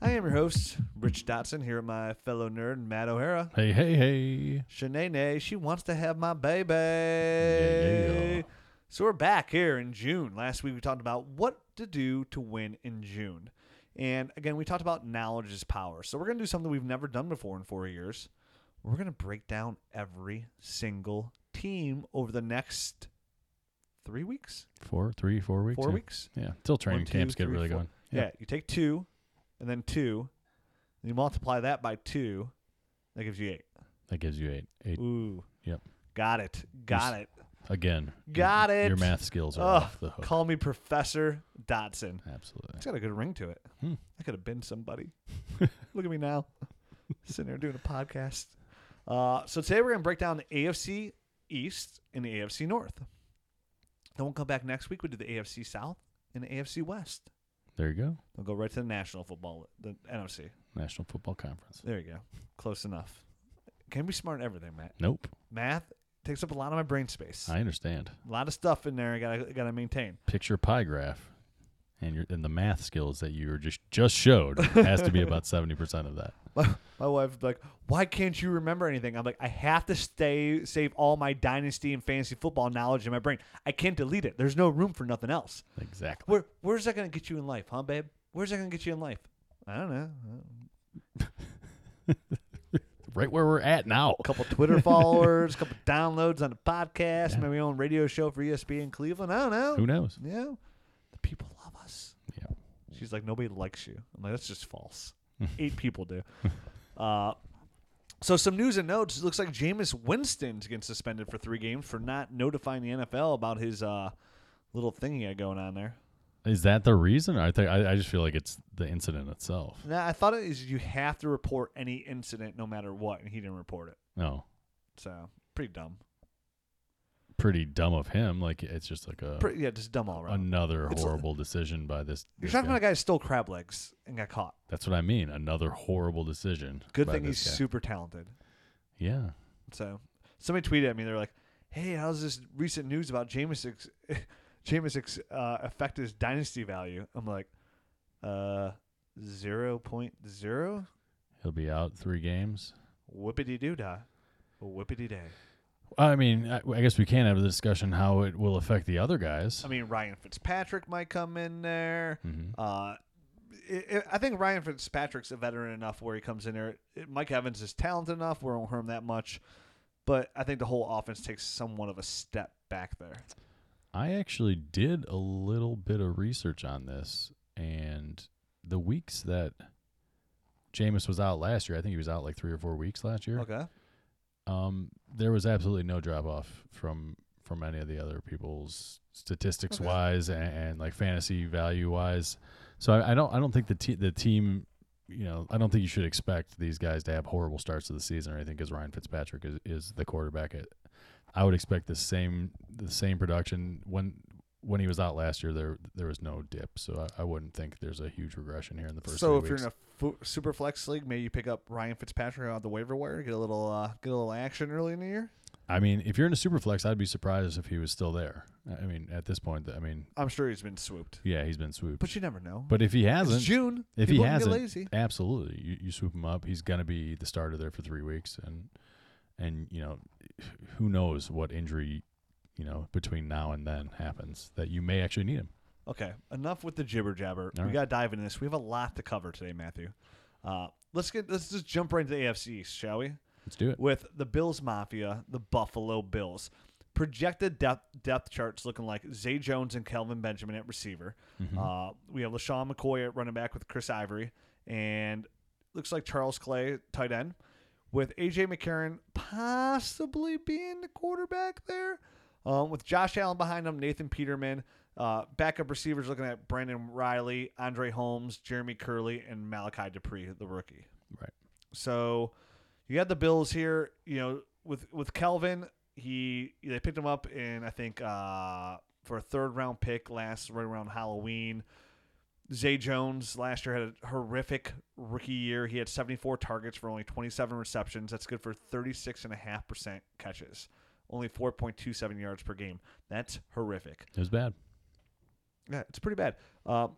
I am your host, Rich Dotson, here with my fellow nerd, Matt O'Hara. Hey, hey, hey. Shanae, she wants to have my baby. yeah. So we're back here in June. Last week we talked about what to do to win in June. And again, we talked about knowledge is power. So we're going to do something we've never done before in four years. We're going to break down every single team over the next three weeks, Four, three, four weeks. four yeah. weeks. Yeah, till training One, two, camps get three, really four. going. Yeah. you take two, and then two, and you multiply that by two, that gives you eight. that gives you eight. Eight Ooh. Yep. Got it. Got it. again. Got your, it. Your math skills are Oh, off the hook. call me Professor Dotson. Absolutely. It's got a good ring to it. Hmm. I could have been somebody. Look at me now, sitting there doing a podcast. Uh, so today we're gonna break down the AFC East and the AFC North. Then we'll come back next week. We do the AFC South and the AFC West. There you go. We'll go right to the National Football, the NFC. National Football Conference. There you go. Close enough. Can be smart in everything, Matt. Nope. Math takes up a lot of my brain space. I understand. a lot of stuff in there. I gotta gotta maintain. Picture pie graph, and your and the math skills that you were just just showed has to be about seventy percent of that. My, my wife's like, "Why can't you remember anything?" I'm like, "I have to stay save all my dynasty and fantasy football knowledge in my brain. I can't delete it. There's no room for nothing else. Exactly. Where where's that gonna get you in life, huh, babe? Where's that gonna get you in life? I don't know. Right where we're at now. A couple Twitter followers, a couple downloads on the podcast, Yeah. maybe own radio show for ESPN Cleveland. I don't know. Who knows? Yeah, the people love us. Yeah. She's like, nobody likes you. I'm like, that's just false. Eight people do. Uh, so some news and notes. It looks like Jameis Winston's getting suspended for three games for not notifying the NFL about his uh, little thing he had going on there. Is that the reason? I think I, I just feel like it's the incident itself. Now, I thought it is you have to report any incident no matter what, and he didn't report it. No. So pretty dumb. Pretty dumb of him. Like it's just like a Pretty, yeah, just dumb all around. another It's- horrible decision by this. You're this talking guy. about a guy who stole crab legs and got caught. That's what I mean. Another horrible decision. Good by thing he's this guy. super talented. Yeah. So somebody tweeted at me. They're like, "Hey, how's this recent news about Jameis? Ex- Jameis ex- uh, affect his dynasty value?" I'm like, "Uh, zero point zero. He'll be out three games. Whippity doo dah, whippity day." I mean, I, I guess we can have a discussion how it will affect the other guys. I mean, Ryan Fitzpatrick might come in there. Mhm. Uh, i i I think Ryan Fitzpatrick's a veteran enough where he comes in there. It- Mike Evans is talented enough. We won't hurt him that much. But I think the whole offense takes somewhat of a step back there. I actually did a little bit of research on this, and the weeks that Jameis was out last year, I think he was out like three or four weeks last year. Okay. Um, there was absolutely no drop off from from any of the other people's statistics Okay. wise and, and like fantasy value wise. So I, I don't I don't think the te- the team you know I don't think you should expect these guys to have horrible starts to the season or anything because Ryan Fitzpatrick is, is the quarterback. At, I would expect the same the same production when when he was out last year. There there was no dip, so I, I wouldn't think there's a huge regression here in the first. So if weeks. you're in a super flex league, maybe you pick up Ryan Fitzpatrick on the waiver wire, get a little uh, get a little action early in the year. I mean, if you're in a super flex, I'd be surprised if he was still there. I mean, at this point, I mean, I'm sure he's been swooped, yeah, he's been swooped. but you never know. But if he hasn't, June. if he People can get hasn't, lazy. absolutely, you, you swoop him up. He's gonna be the starter there for three weeks, and and you know, who knows what injury, you know, between now and then happens that you may actually need him. Okay, enough with the jibber jabber. All we right. got to dive into this. We have a lot to cover today, Matthew. Uh, let's get let's just jump right into the AFC, East, shall we? Let's do it. With the Bills Mafia, the Buffalo Bills. Projected depth depth charts looking like Zay Jones and Kelvin Benjamin at receiver. Mhm. Uh, we have LeSean McCoy at running back with Chris Ivory, and looks like Charles Clay tight end, with AJ McCarron possibly being the quarterback there. Um, with Josh Allen behind him, Nathan Peterman, uh, backup receivers looking at Brandon Reilly, Andre Holmes, Jeremy Kerley, and Malachi Dupre, the rookie. Right. So you got the Bills here. You know, with with Kelvin, he they picked him up in I think uh, for a third round pick last right around Halloween. Zay Jones last year had a horrific rookie year. He had 74 targets for only 27 receptions. That's good for 36.5% catches. Only 4.27 yards per game. That's horrific. It was bad. Yeah, it's pretty bad. Uh,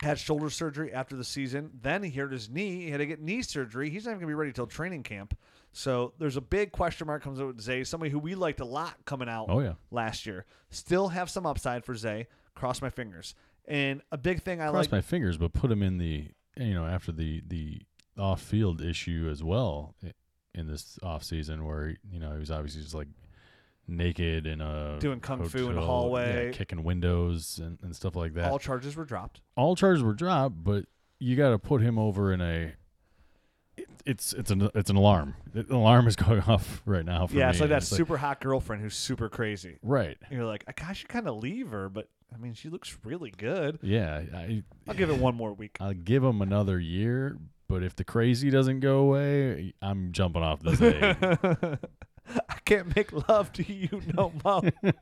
had shoulder surgery after the season. Then he hurt his knee. He had to get knee surgery. He's not even going to be ready till training camp. So there's a big question mark comes out with Zay, somebody who we liked a lot coming out Oh yeah. last year. Still have some upside for Zay. Cross my fingers. And a big thing I like. Cross my fingers, but put him in the you know after the the off field issue as well in this off season where you know he was obviously just like naked in a Doing kung fu in hotel, hallway. yeah, kicking windows and, and stuff like that. all charges were dropped. all charges were dropped, but you got to put him over in a. it- It's it's an it's an alarm. The alarm is going off right now. For yeah, me. it's like that and super hot girlfriend who's super crazy. right. And you're like, I should kind of leave her, but I mean, she looks really good. Yeah, I I'll give it one more week. I'll give him another year, but if the crazy doesn't go away, I'm jumping off the Zay. I can't make love to you no more. I'm,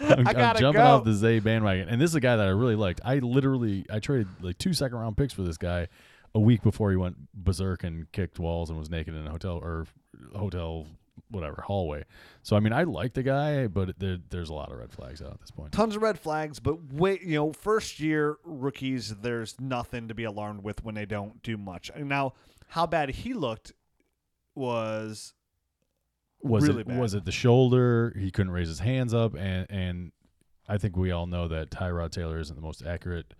I I'm gotta jumping go. off the Zay bandwagon, and this is a guy that I really liked. I literally I traded like two second round picks for this guy a week before he went berserk and kicked walls and was naked in a hotel or hotel whatever hallway. So I mean, I like the guy, but there, there's a lot of red flags out at this point. Tons of red flags, but wait, you know, first year rookies, there's nothing to be alarmed with when they don't do much. And Now, how bad he looked was was really it bad. was it the shoulder? He couldn't raise his hands up, and and I think we all know that Tyrod Taylor isn't the most accurate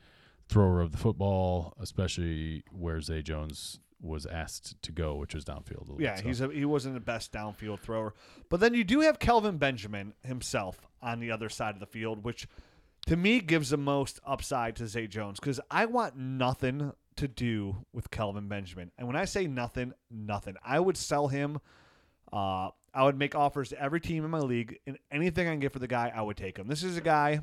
thrower of the football, especially where Zay Jones was asked to go, which was downfield. Little Yeah, so. he's a, he wasn't the best downfield thrower. But then you do have Kelvin Benjamin himself on the other side of the field, which to me gives the most upside to Zay Jones because I want nothing to do with Kelvin Benjamin. And when I say nothing, nothing. I would sell him. Uh, I would make offers to every team in my league, and anything I can get for the guy, I would take him. This is a guy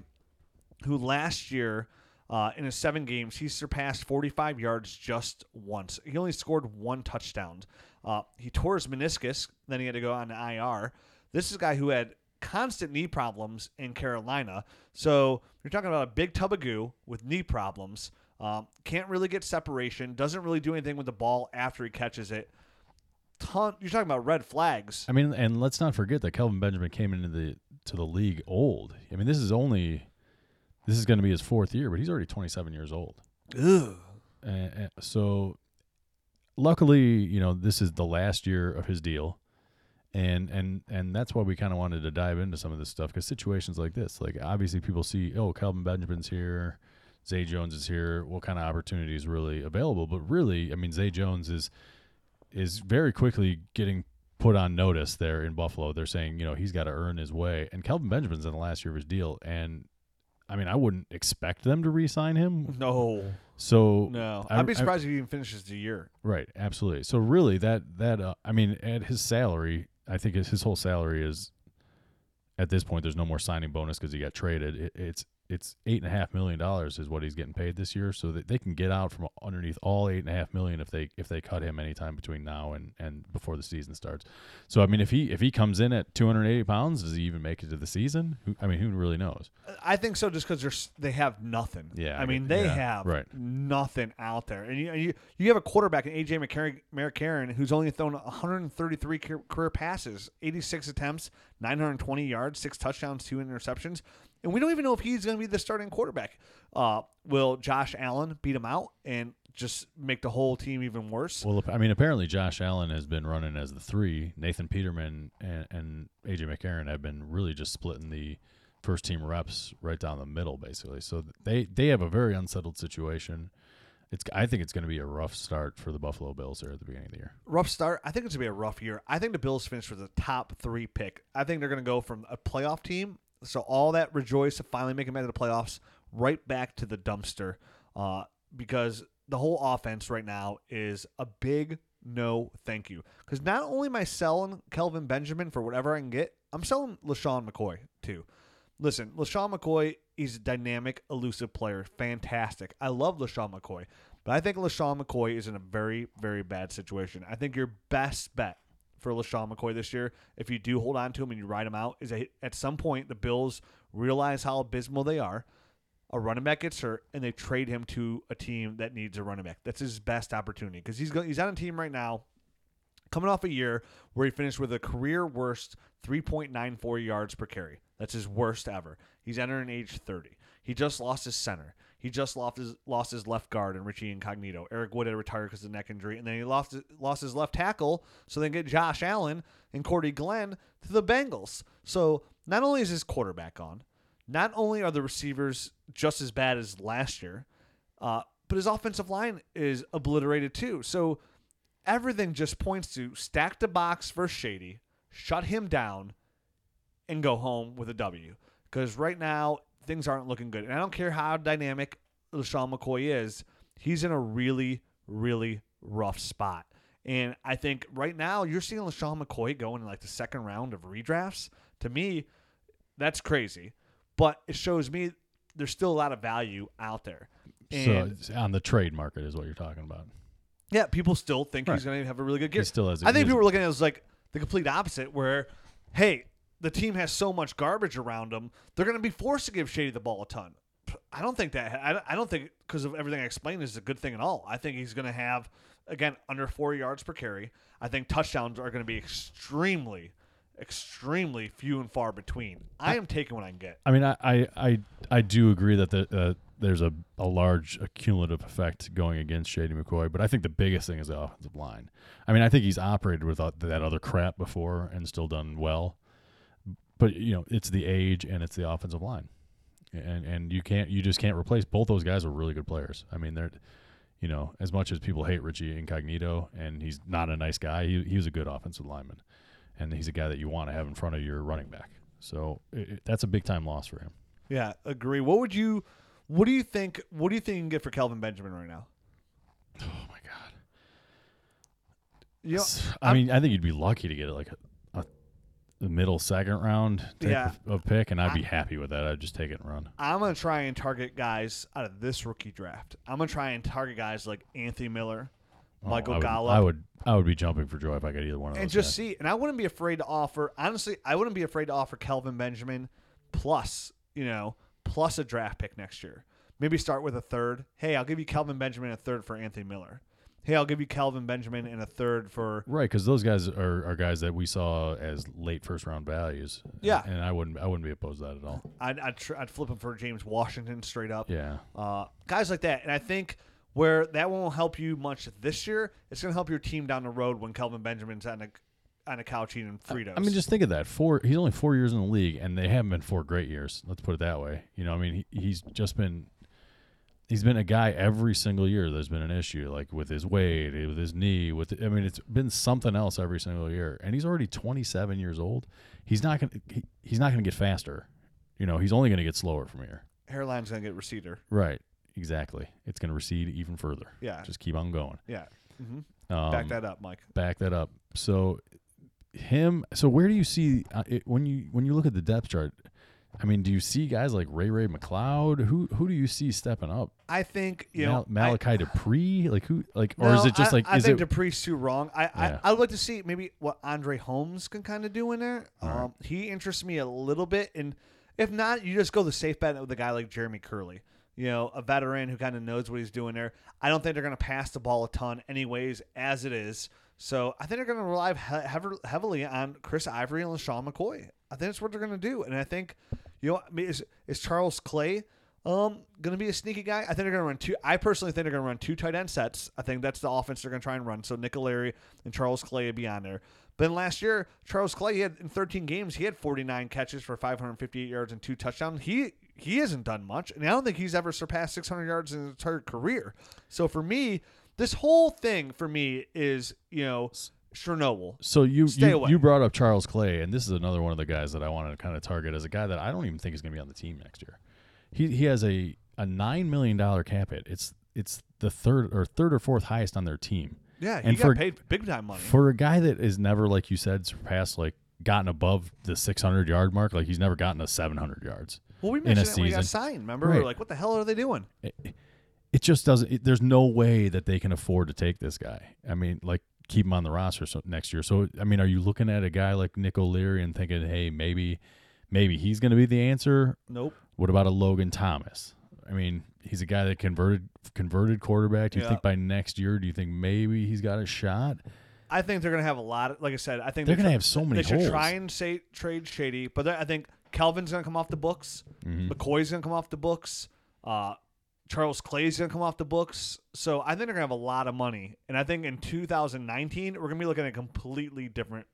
who last year, uh, in his seven games, he surpassed 45 yards just once. He only scored one touchdown. Uh, he tore his meniscus, then he had to go on the IR. This is a guy who had constant knee problems in Carolina. So you're talking about a big tub of goo with knee problems. Um, can't really get separation. Doesn't really do anything with the ball after he catches it. Ton, you're talking about red flags. I mean, and let's not forget that Kelvin Benjamin came into the to the league old. I mean, this is only this is going to be his fourth year, but he's already 27 years old. Ugh. And, and so, luckily, you know, this is the last year of his deal, and and and that's why we kind of wanted to dive into some of this stuff because situations like this, like obviously, people see, oh, Kelvin Benjamin's here, Zay Jones is here. What kind of opportunities really available? But really, I mean, Zay Jones is is very quickly getting put on notice there in Buffalo. They're saying, you know, he's got to earn his way, and Kelvin Benjamin's in the last year of his deal, and I mean, I wouldn't expect them to re-sign him. No, So no. I- I'd be I- surprised if he even finishes the year. Right, absolutely. So really, that that uh, I mean, at his salary, I think his, his whole salary is at this point. There's no more signing bonus because he got traded. It, it's it's eight and a half million dollars is what he's getting paid this year. So that they can get out from underneath all eight and a half million if they if they cut him anytime between now and and before the season starts. So I mean, if he if he comes in at 280 pounds, does he even make it to the season? Who, I mean, who really knows? I think so, just because they have nothing. Yeah, I I mean they yeah, have right. nothing out there, and you you, you have a quarterback in AJ McCarron, McCarron who's only thrown 133 career passes, 86 attempts, 920 yards, six touchdowns, two interceptions, and we don't even know if he's going to be the starting quarterback. Uh, will Josh Allen beat him out and just make the whole team even worse? Well, I mean, apparently Josh Allen has been running as the three. Nathan Peterman and, and AJ McCarron have been really just splitting the first team reps right down the middle, basically. So they they have a very unsettled situation. It's I think it's going to be a rough start for the Buffalo Bills here at the beginning of the year. rough start. I think it's gonna be a rough year. I think the Bills finish with a top three pick. I think they're gonna go from a playoff team, so all that rejoice to finally make them into the playoffs, right back to the dumpster, uh, because the whole offense right now is a big no thank you. Because not only am I selling Kelvin Benjamin for whatever I can get, I'm selling LeSean McCoy too. Listen, LeSean McCoy, he's a dynamic, elusive player. Fantastic. I love LeSean McCoy. But I think LeSean McCoy is in a very, very bad situation. I think your best bet for LeSean McCoy this year, if you do hold on to him and you ride him out, is that at some point the Bills realize how abysmal they are. A running back gets hurt, and they trade him to a team that needs a running back. That's his best opportunity because he's he's on a team right now, coming off a year where he finished with a career worst 3.94 yards per carry. That's his worst ever. He's entering age 30. He just lost his center. He just lost his lost his left guard and Richie Incognito. Eric Wood had retired because of neck injury, and then he lost lost his left tackle. So they get Josh Allen and Cordy Glenn to the Bengals. So not only is his quarterback on, not only are the receivers just as bad as last year, uh, but his offensive line is obliterated too. So everything just points to stack the box for Shady, shut him down, and go home with a W. Because right now things aren't looking good, and I don't care how dynamic LeSean McCoy is, he's in a really, really rough spot. And I think right now you're seeing LaShawn McCoy going in like the second round of redrafts. To me, that's crazy. But it shows me there's still a lot of value out there. so And it's on the trade market is what you're talking about. yeah, people still think Right. he's going to have a really good year. He still has. I think people are looking at it as like the complete opposite, where, hey, the team has so much garbage around them, they're going to be forced to give Shady the ball a ton. I don't think that. I don't- think because of everything I explained is a good thing at all. I think he's going to have again under four yards per carry. I think touchdowns are going to be extremely, extremely few and far between. I am taking what I can get. I mean, I, I, I, I do agree that the, uh, there's a, a large accumulative effect going against Shady McCoy, but I think the biggest thing is the offensive line. I mean, I think he's operated without that other crap before and still done well, but you know, it's the age and it's the offensive line, and and you can't, you just can't replace both those guys are really good players. I mean, they're, you know, as much as people hate Richie Incognito and he's not a nice guy, he he was a good offensive lineman, and he's a guy that you want to have in front of your running back. So it, it- that's a big time loss for him. Yeah, agree. What would you? What do you think? What do you think you can get for Kelvin Benjamin right now? Oh my god. You know, I mean, I think you'd be lucky to get like a middle second round type Yeah. of, of pick, and I'd be I- happy with that. I'd just take it and run. I'm gonna try and target guys out of this rookie draft. I'm gonna try and target guys like Anthony Miller, Oh, Michael I would, Gallup, I would, I would be jumping for joy if I got either one of and those. And just guys. see. And I wouldn't be afraid to offer. Honestly, I wouldn't be afraid to offer Kelvin Benjamin plus, you know, plus a draft pick next year. Maybe start with a third. Hey, I'll give you Kelvin Benjamin a third for Anthony Miller. Hey, I'll give you Kelvin Benjamin and a third for Right, because those guys are, are guys that we saw as late first round values. Yeah. and I wouldn't, I wouldn't be opposed to that at all. I'd I'd, tr- I'd flip him for James Washington straight up. Yeah, uh, guys like that. And I think where that won't help you much this year, it's going to help your team down the road when Kelvin Benjamin's on a on a couch eating Fritos. I mean, just think of that. Four, he's only four years in the league, and they haven't been four great years. Let's put it that way. You know, I mean, he, he's just been, he's been a guy every single year. There's been an issue, like with his weight, with his knee. With, I mean, it's been something else every single year, and he's already 27 years old. He's not gonna, he, he's not gonna get faster. You know, he's only gonna get slower from here. hairline's going to get receder. Right. Exactly. It's gonna recede even further. Yeah, Just keep on going. yeah. hmm Um, Back that up, Mike. back that up. So him. So where do you see uh, it, when you when you look at the depth chart? I mean, do you see guys like Ray-Ray McCloud? Who who do you see stepping up? I think you Mal- know I- Malachi Dupre, like who, like, or is it just I, like I is think it? Dupre's too wrong. I, Yeah. I I would like to see maybe what Andre Holmes can kind of do in there. All right. Um, he interests me a little bit, and if not, you just go the safe bet with a guy like Jeremy Kerley. You know, a veteran who kind of knows what he's doing there. I don't think they're going to pass the ball a ton, anyways, as it is. So I think they're going to rely he- heavily on Chris Ivory and LeSean McCoy. I think that's what they're going to do, and I think, you know, I mean, is is Charles Clay um, going to be a sneaky guy. I think they're going to run two. I personally think they're going to run two tight end sets. I think that's the offense they're going to try and run. So Nick O'Leary and Charles Clay would be on there. But then last year, Charles Clay he had in 13 games, he had 49 catches for 558 yards and two touchdowns. He he hasn't done much, and I don't think he's ever surpassed 600 yards in his entire career. So for me, this whole thing for me is you know Chernobyl. So you Stay you, away. you brought up Charles Clay, and this is another one of the guys that I wanted to kind of target as a guy that I don't even think is going to be on the team next year. He he has a a nine million dollar cap hit. It's it's the third or third or fourth highest on their team. Yeah, he And got for- paid big time money. For a guy that is never, like you said, surpassed like gotten above the 600 yard mark, like he's never gotten to 700 yards. well, we in a mentioned that when he got signed. Remember, we were like, what the hell are they doing? It, it just doesn't. It, there's no way that they can afford to take this guy. I mean, like keep him on the roster so, next year. So I mean, are you looking at a guy like Nick O'Leary and thinking, hey, maybe maybe he's going to be the answer? Nope. What about a Logan Thomas? I mean, he's a guy that converted converted quarterback. Do you Yeah. think by next year? Do you think maybe he's got a shot? I think they're going to have a lot. Of, like I said, I think They're they gonna have so many They should holes. try and say trade Shady, but I think Kelvin's going to come off the books. Mhm. McCoy's going to come off the books. Uh, Charles Clay's going to come off the books. So I think they're going to have a lot of money, and I think in 2019 we're going to be looking at a completely different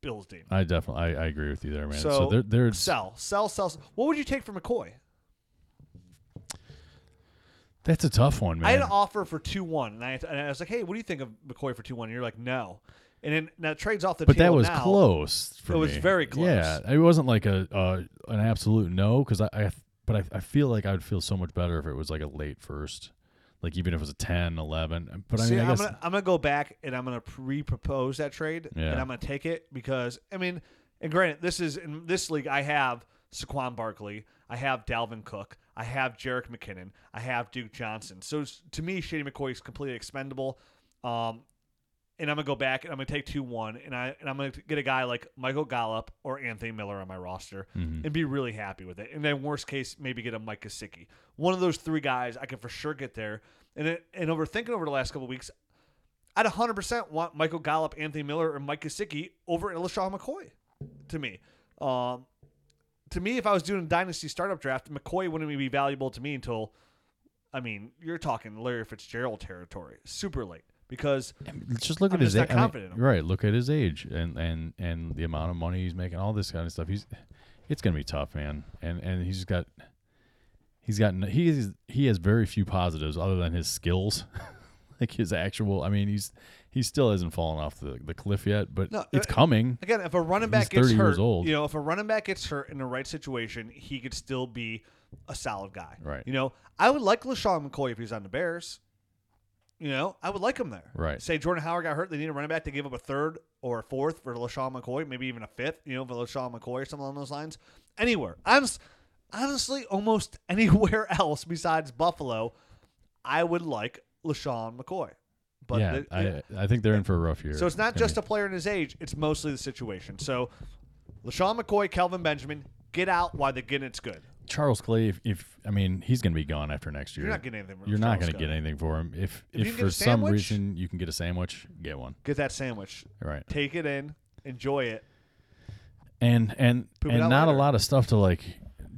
Bills team. I definitely I, I agree with you there, man. So, So, they're they're Sell, sell, sell. What would you take for McCoy? that's a tough one, I had an offer for two one, and I, and I was like, "Hey, what do you think of McCoy for two one?" And you're like, "No." And then now trade's off the but that was now. close. For It was very close. Yeah, it wasn't like a, a an absolute no because I, I but I, I feel like I would feel so much better if it was like a late first, like even if it was a 10, 11. But I See, mean, I I'm guess gonna I'm gonna go back and I'm gonna re-propose that trade, Yeah. and I'm gonna take it because I mean, and granted, this is in this league. I have Saquon Barkley, I have Dalvin Cook, I have Jerick McKinnon, I have Duke Johnson. So s- to me, Shady McCoy is completely expendable. Um, and I'm gonna go back and I'm gonna take two one, and I and I'm gonna get a guy like Michael Gallup or Anthony Miller on my roster, Mhm. and be really happy with it. And then worst case, maybe get a Mike Gesicki. One of those three guys, I can for sure get there. And it, and over thinking over the last couple of weeks, I'd 100% want Michael Gallup, Anthony Miller, or Mike Gesicki over LeSean McCoy. To me, um, to me, if I was doing a dynasty startup draft, McCoy wouldn't be valuable to me until, I mean, you're talking Larry Fitzgerald territory, super late because just look I'm at his age. in him. right, look at his age and and and the amount of money he's making, all this kind of stuff. He's it's gonna be tough, man. And and he's got he's got he is he has very few positives other than his skills, like his actual. I mean, he's he still hasn't fallen off the, the cliff yet, but No, it's uh, coming. Again, if a running back He's gets hurt, you know, if a running back gets hurt in the right situation, he could still be a solid guy. Right. You know, I would like LeSean McCoy if he's on the Bears. You know, I would like him there. Right. Say Jordan Howard got hurt, they need a running back to give up a third or a fourth for LeSean McCoy, maybe even a fifth, you know, for LeSean McCoy or something along those lines. Anywhere. Honest, honestly, almost anywhere else besides Buffalo, I would like LeSean McCoy. But yeah, the- I I think they're in for a rough year. so it's not just a player in his age; it's mostly the situation. So, LeSean McCoy, Kelvin Benjamin, get out while the getting it's good. Charles Clay. If, if I mean, he's going to be gone after next year. You're not getting anything. From You're not Charles going to Clay. get anything for him. If If you if, can get for a some sandwich- reason you can get a sandwich, get one. Get that sandwich, Right. take it in, enjoy it. And and Poop it and out not later. a lot of stuff to like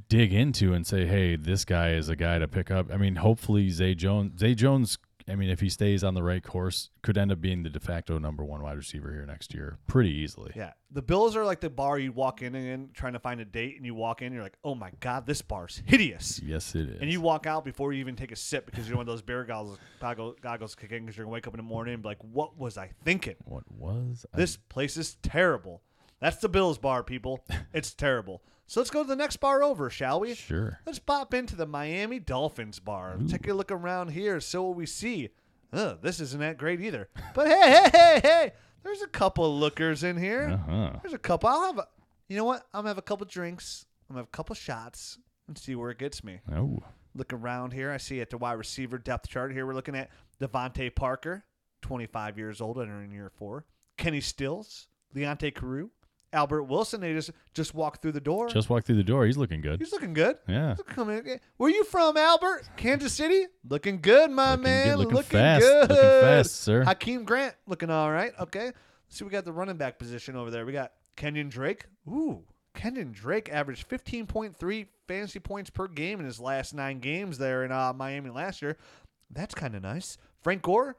dig into and say, hey, this guy is a guy to pick up. I mean, hopefully Zay Jones. Zay Jones. I mean, if he stays on the right course, could end up being the de facto number one wide receiver here next year, pretty easily. Yeah, the Bills are like the bar you walk in and trying to find a date, and you walk in, and you're like, oh my god, this bar's hideous. Yes, it is. And you walk out before you even take a sip because you don't want those beer goggles, goggles, goggles kick because you're gonna wake up in the morning and be like, what was I thinking? what was I- This place is terrible. That's the Bills bar, people. It's terrible. So let's go to the next bar over, shall we? Sure. Let's pop into the Miami Dolphins bar. Take a look around here, so what we see. Ugh, this isn't that great either. But hey, hey, hey, hey, there's a couple lookers in here. Uh huh. There's a couple. I'll have a. You know what? I'm gonna have a couple drinks. I'm gonna have a couple shots and see where it gets me. Oh, Look around here. I see at the wide receiver depth chart here. We're looking at DeVante Parker, 25 years old, entering year four. Kenny Stills, Leonte Carroo, Albert Wilson. They just just walked through the door. just walked through the door. He's looking good. He's looking good. Yeah. He's coming in. Where you from, Albert? Kansas City? Looking good, my Looking man. good, looking looking fast, good. looking fast, sir. Jakeem Grant looking all right. Okay. Let's see, we got the running back position over there. We got Kenyan Drake. Ooh, Kenyan Drake averaged 15.3 fantasy points per game in his last nine games there in uh, Miami last year. That's kind of nice. Frank Gore,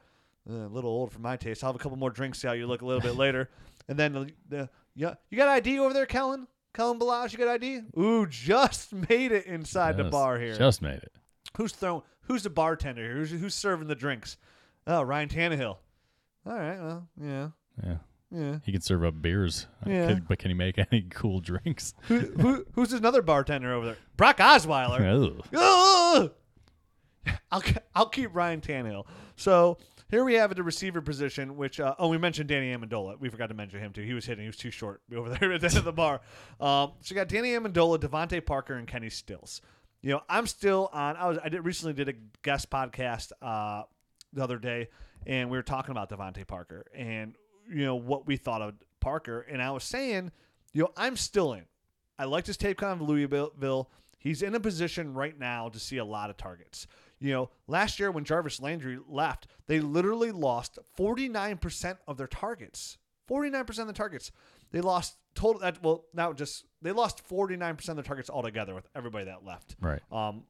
uh, a little old for my taste. I'll have a couple more drinks, see how you look a little bit later. And then the, the yeah, you got ID over there, Kellen? Kalen Ballage, you got ID? Ooh, just made it inside the bar here. Just made it. Who's throwing? Who's the bartender here? Who's, who's serving the drinks? Oh, Ryan Tannehill. All right. Well, yeah, Yeah. yeah. He can serve up beers. Yeah. can- but can he make any cool drinks? Who, who, who's another bartender over there? Brock Osweiler. Oh. Ugh! I'll I'll keep Ryan Tannehill. So here we have at the receiver position, which uh, oh we mentioned Danny Amendola. We forgot to mention him too. He was hitting. He was too short over there at the end of the bar. Um, so you got Danny Amendola, DeVante Parker, and Kenny Stills. You know I'm still on. I was I did recently did a guest podcast uh, the other day, and we were talking about DeVante Parker and you know what we thought of Parker, and I was saying, you know, I'm still in. I liked his tape kind of Louisville. He's in a position right now to see a lot of targets. You know, last year when Jarvis Landry left, they literally lost 49% of their targets. 49% of the targets. They lost total that well, now just they lost 49% of their targets altogether with everybody that left. Right. Um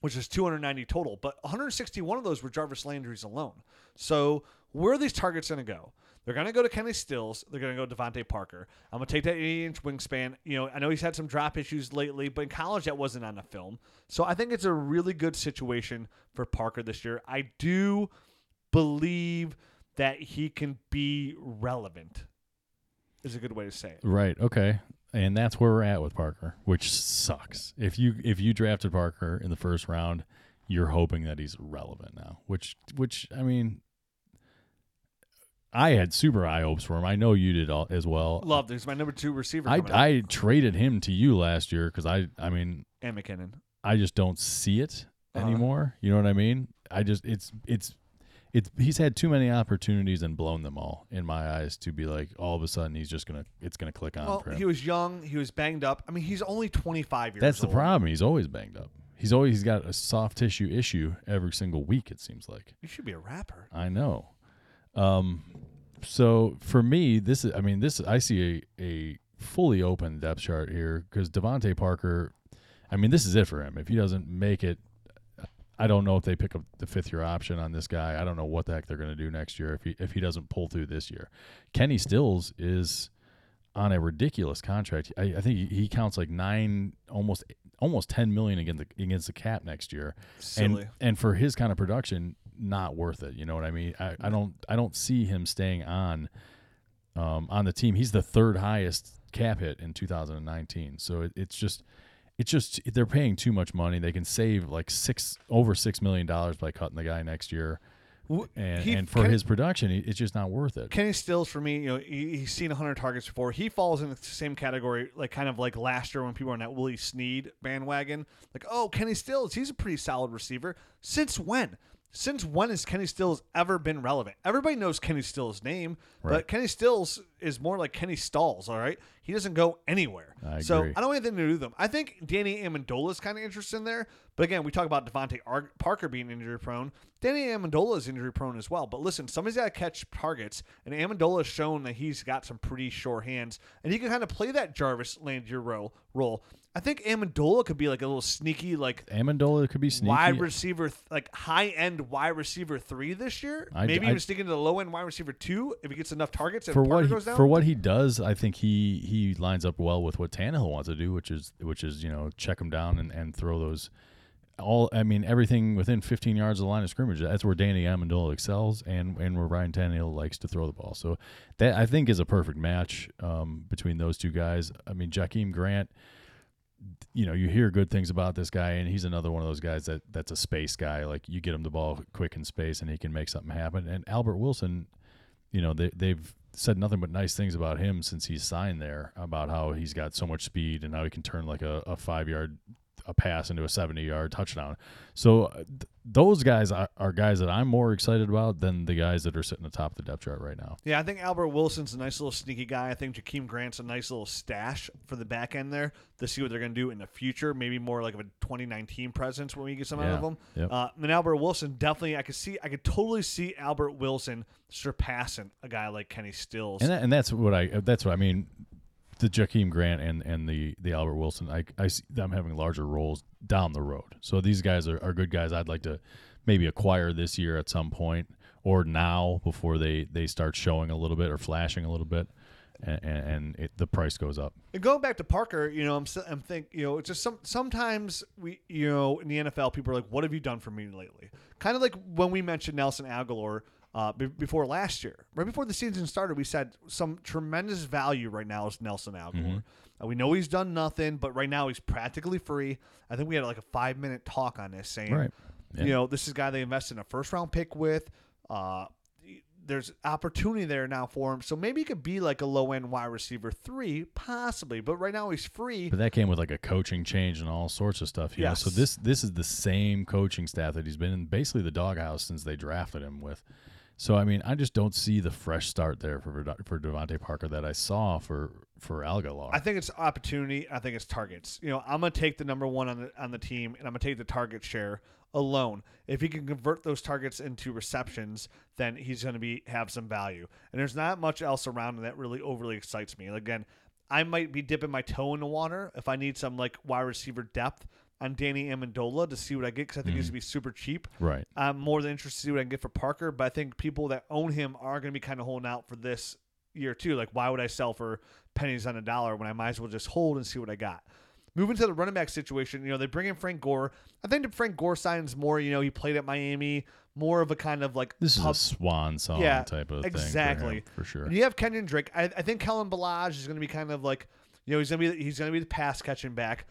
which is 290 total, but 161 of those were Jarvis Landry's alone. So, where are these targets going to go? They're going to go to Kenny Stills. They're going to go DeVante Parker. I'm going to take that 80 inch wingspan. You know, I know he's had some drop issues lately, but in college that wasn't on the film. So I think it's a really good situation for Parker this year. I do believe that he can be relevant. Is a good way to say it. Right. Okay. And that's where we're at with Parker, which sucks. If you if you drafted Parker in the first round, you're hoping that he's relevant now. Which which I mean, I had super high hopes for him. I know you did all, as well. Love He's my number two receiver. I. I traded him to you last year because I I mean and McKinnon. I just don't see it Uh-huh. anymore. You know what I mean? I just it's it's it's he's had too many opportunities and blown them all in my eyes to be like all of a sudden he's just gonna it's gonna click on Well, for him. he was young. He was banged up. I mean, he's only 25 years That's the old. problem. He's always banged up. He's always he's got a soft tissue issue every single week. It seems like. You should be a rapper. I know. Um, so for me, this is I mean this I see a a fully open depth chart here because DeVante Parker. I mean, this is it for him. If he doesn't make it, I don't know if they pick up the fifth year option on this guy. I don't know what the heck they're going to do next year if he if he doesn't pull through this year. Kenny Stills is on a ridiculous contract. I, I think he counts like nine, almost almost ten million against the against the cap next year Silly. and and for his kind of production, not worth it. You know what I mean? I, I don't I don't see him staying on um, on the team. He's the third highest cap hit in 2019. So it, it's just it's just they're paying too much money. They can save like six over six million dollars by cutting the guy next year. And, he- and for Kenny- his production, it's just not worth it. Kenny Stills for me, you know, he, he's seen 100 targets before. He falls in the same category, like kind of like last year when people were on that Willie Snead bandwagon. Like, oh, Kenny Stills, he's a pretty solid receiver. Since when? Since when has Kenny Stills ever been relevant? Everybody knows Kenny Stills' name, but Kenny Stills is more like Kenny Stalls, all right? He doesn't go anywhere. I so. I don't want anything to do with them. I think Danny Amendola is kind of interested in there. But again, we talk about DeVante Ar- Parker being injury prone. Danny Amendola is injury prone as well. But listen, somebody's got to catch targets, and Amendola has shown that he's got some pretty sure hands, and he can kind of play that Jarvis Landry role. role. I think Amendola could be like a little sneaky, like Amendola could be sneaky. wide receiver, th- like high end wide receiver three this year. I- Maybe I- even sticking to the low end wide receiver two if he gets enough targets for what he, goes down. for what he does, I think he he lines up well with what Tannehill wants to do, which is which is you know check him down and, and throw those all. I mean everything within 15 yards of the line of scrimmage. That's where Danny Amendola excels, and and where Ryan Tannehill likes to throw the ball. So that I think is a perfect match um, between those two guys. I mean Jakeem Grant. You know, you hear good things about this guy, and he's another one of those guys that that's a space guy. Like you get him the ball quick in space, and he can make something happen. And Albert Wilson, you know they they've said nothing but nice things about him since he's signed there about how he's got so much speed and how he can turn like a, a five yard a pass into a 70 yard touchdown so uh, th- those guys are, are guys that i'm more excited about than the guys that are sitting atop the depth chart right now Yeah, I think Albert Wilson's a nice little sneaky guy. I think Jakeem Grant's a nice little stash for the back end there to see what they're going to do in the future. Maybe more like of a 2019 presence when we get some out of them. yep. Uh, and Albert Wilson definitely, I could see, I could totally see Albert Wilson surpassing a guy like Kenny Stills. and, that, and that's what i that's what i mean the Jakeem Grant and, and the, the Albert Wilson, I, I see them having larger roles down the road. So these guys are, are good guys I'd like to maybe acquire this year at some point or now before they, they start showing a little bit or flashing a little bit and, and, it, the price goes up. And going back to Parker, you know, I'm I'm think, you know, it's just some sometimes we, you know, in the NFL, people are like, "What have you done for me lately?" Kind of like when we mentioned Nelson Agholor uh, be- before last year, right before the season started, we said some tremendous value right now is Nelson Agholor. Uh, we know he's done nothing, but right now he's practically free. I think we had like a five minute talk on this, saying, Right. Yeah. you know, this is a guy they invested in a first round pick with. Uh, there's opportunity there now for him. So maybe he could be like a low end wide receiver three, possibly. But right now he's free. But that came with like a coaching change and all sorts of stuff. Know? So this this is the same coaching staff that he's been in basically the doghouse since they drafted him with. So I mean, I just don't see the fresh start there for for DeVante Parker that I saw for for Agholor. I think it's opportunity. I think it's targets. You know, I'm gonna take the number one on the on the team, and I'm gonna take the target share alone. If he can convert those targets into receptions, then he's gonna be have some value. And there's not much else around that really overly excites me. Again, I might be dipping my toe in the water if I need some like wide receiver depth on Danny Amendola to see what I get because I think Mm. he's gonna be super cheap. right. I'm more than interested to see what I can get for Parker, but I think people that own him are going to be kind of holding out for this year too. Like, why would I sell for pennies on a dollar when I might as well just hold and see what I got? Moving to the running back situation, you know, they bring in Frank Gore. I think Frank Gore signs more, you know, he played at Miami, more of a kind of like This is a swan song Yeah, type of exactly. thing for, for sure. and you have Kenyan Drake. I, I think Kalen Ballage is going to be kind of like, you know, he's going to be he's going to be the pass catching back.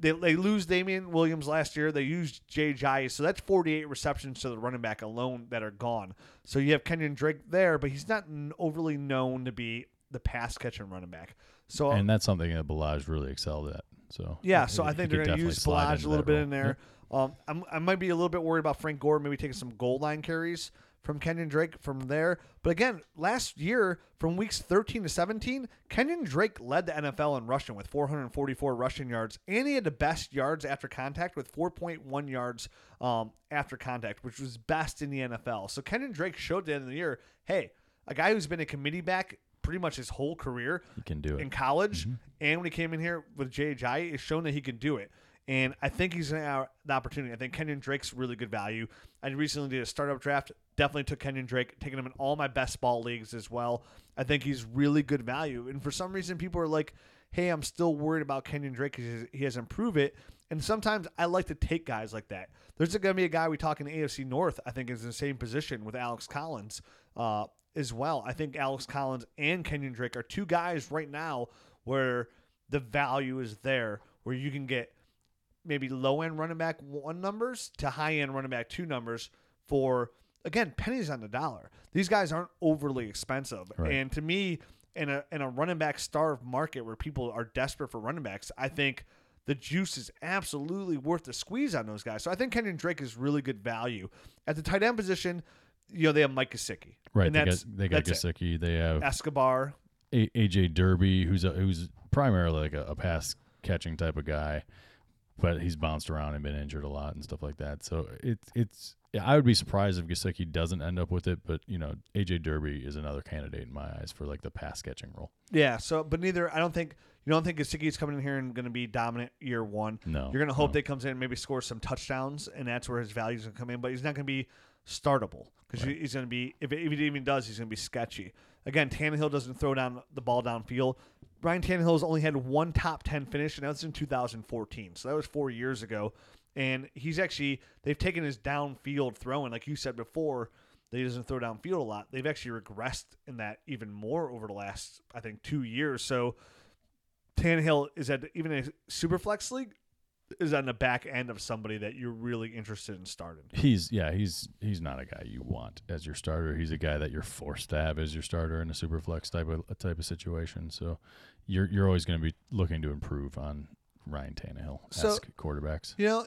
They, they lose Damien Williams last year. They used Jay Ajayi, so that's 48 receptions to the running back alone that are gone. So you have Kenyan Drake there, but he's not overly known to be the pass catching running back. So and that's something that Ballage really excelled at. So yeah, so he- I think they're going to use Ballage a little bit role. in there. Um, I'm, I might be a little bit worried about Frank Gore maybe taking some goal line carries from Kenyan Drake from there. But again, last year from weeks 13 to 17, Kenyan Drake led the NFL in rushing with 444 rushing yards, and he had the best yards after contact with 4.1 yards um, after contact, which was best in the NFL. So Kenyan Drake showed at the end of the year, hey, a guy who's been a committee back pretty much his whole career He can do it. in college and when he came in here with JHI, it's shown that he can do it. And I think he's going the opportunity. I think Kenyan Drake's really good value. I recently did a startup draft. Definitely took Kenyan Drake, taking him in all my best ball leagues as well. I think he's really good value. And for some reason, people are like, hey, I'm still worried about Kenyan Drake because he hasn't proved it. And sometimes I like to take guys like that. There's going to be a guy we talk in AFC North, I think, is in the same position with Alex Collins uh, as well. I think Alex Collins and Kenyan Drake are two guys right now where the value is there, where you can get maybe low end running back one numbers to high end running back two numbers for again pennies on the dollar. These guys aren't overly expensive, Right. and to me, in a in a running back starved market where people are desperate for running backs, I think the juice is absolutely worth the squeeze on those guys. So I think Kenyan Drake is really good value at the tight end position. You know they have Mike Gesicki, Right. And They that's got, they got that's it. Gesicki. They have Escobar. a- AJ Derby, who's a, who's primarily like a, a pass catching type of guy, but he's bounced around and been injured a lot and stuff like that. So it's it's yeah, I would be surprised if Gesicki doesn't end up with it, but you know AJ Derby is another candidate in my eyes for like the pass catching role. Yeah. So, but neither I don't think you don't think Gesicki is coming in here and going to be dominant year one. No, You're going to hope no. that he comes in and maybe scores some touchdowns, and that's where his value's going to come in. But he's not going to be startable because Right. he's going to be if, if he even does, he's going to be sketchy. Again, Tannehill doesn't throw down the ball downfield. Ryan Tannehill's only had one top ten finish, and that was in 2014. So that was four years ago. And he's actually they've taken his downfield throwing, like you said before, that he doesn't throw downfield a lot. They've actually regressed in that even more over the last, I think, two years. So Tannehill is at even a super flex league is on the back end of somebody that you're really interested in starting. He's yeah, he's he's not a guy you want as your starter. He's a guy that you're forced to have as your starter in a super flex type of type of situation. So you're you're always going to be looking to improve on Ryan Tannehill So- quarterbacks. You know,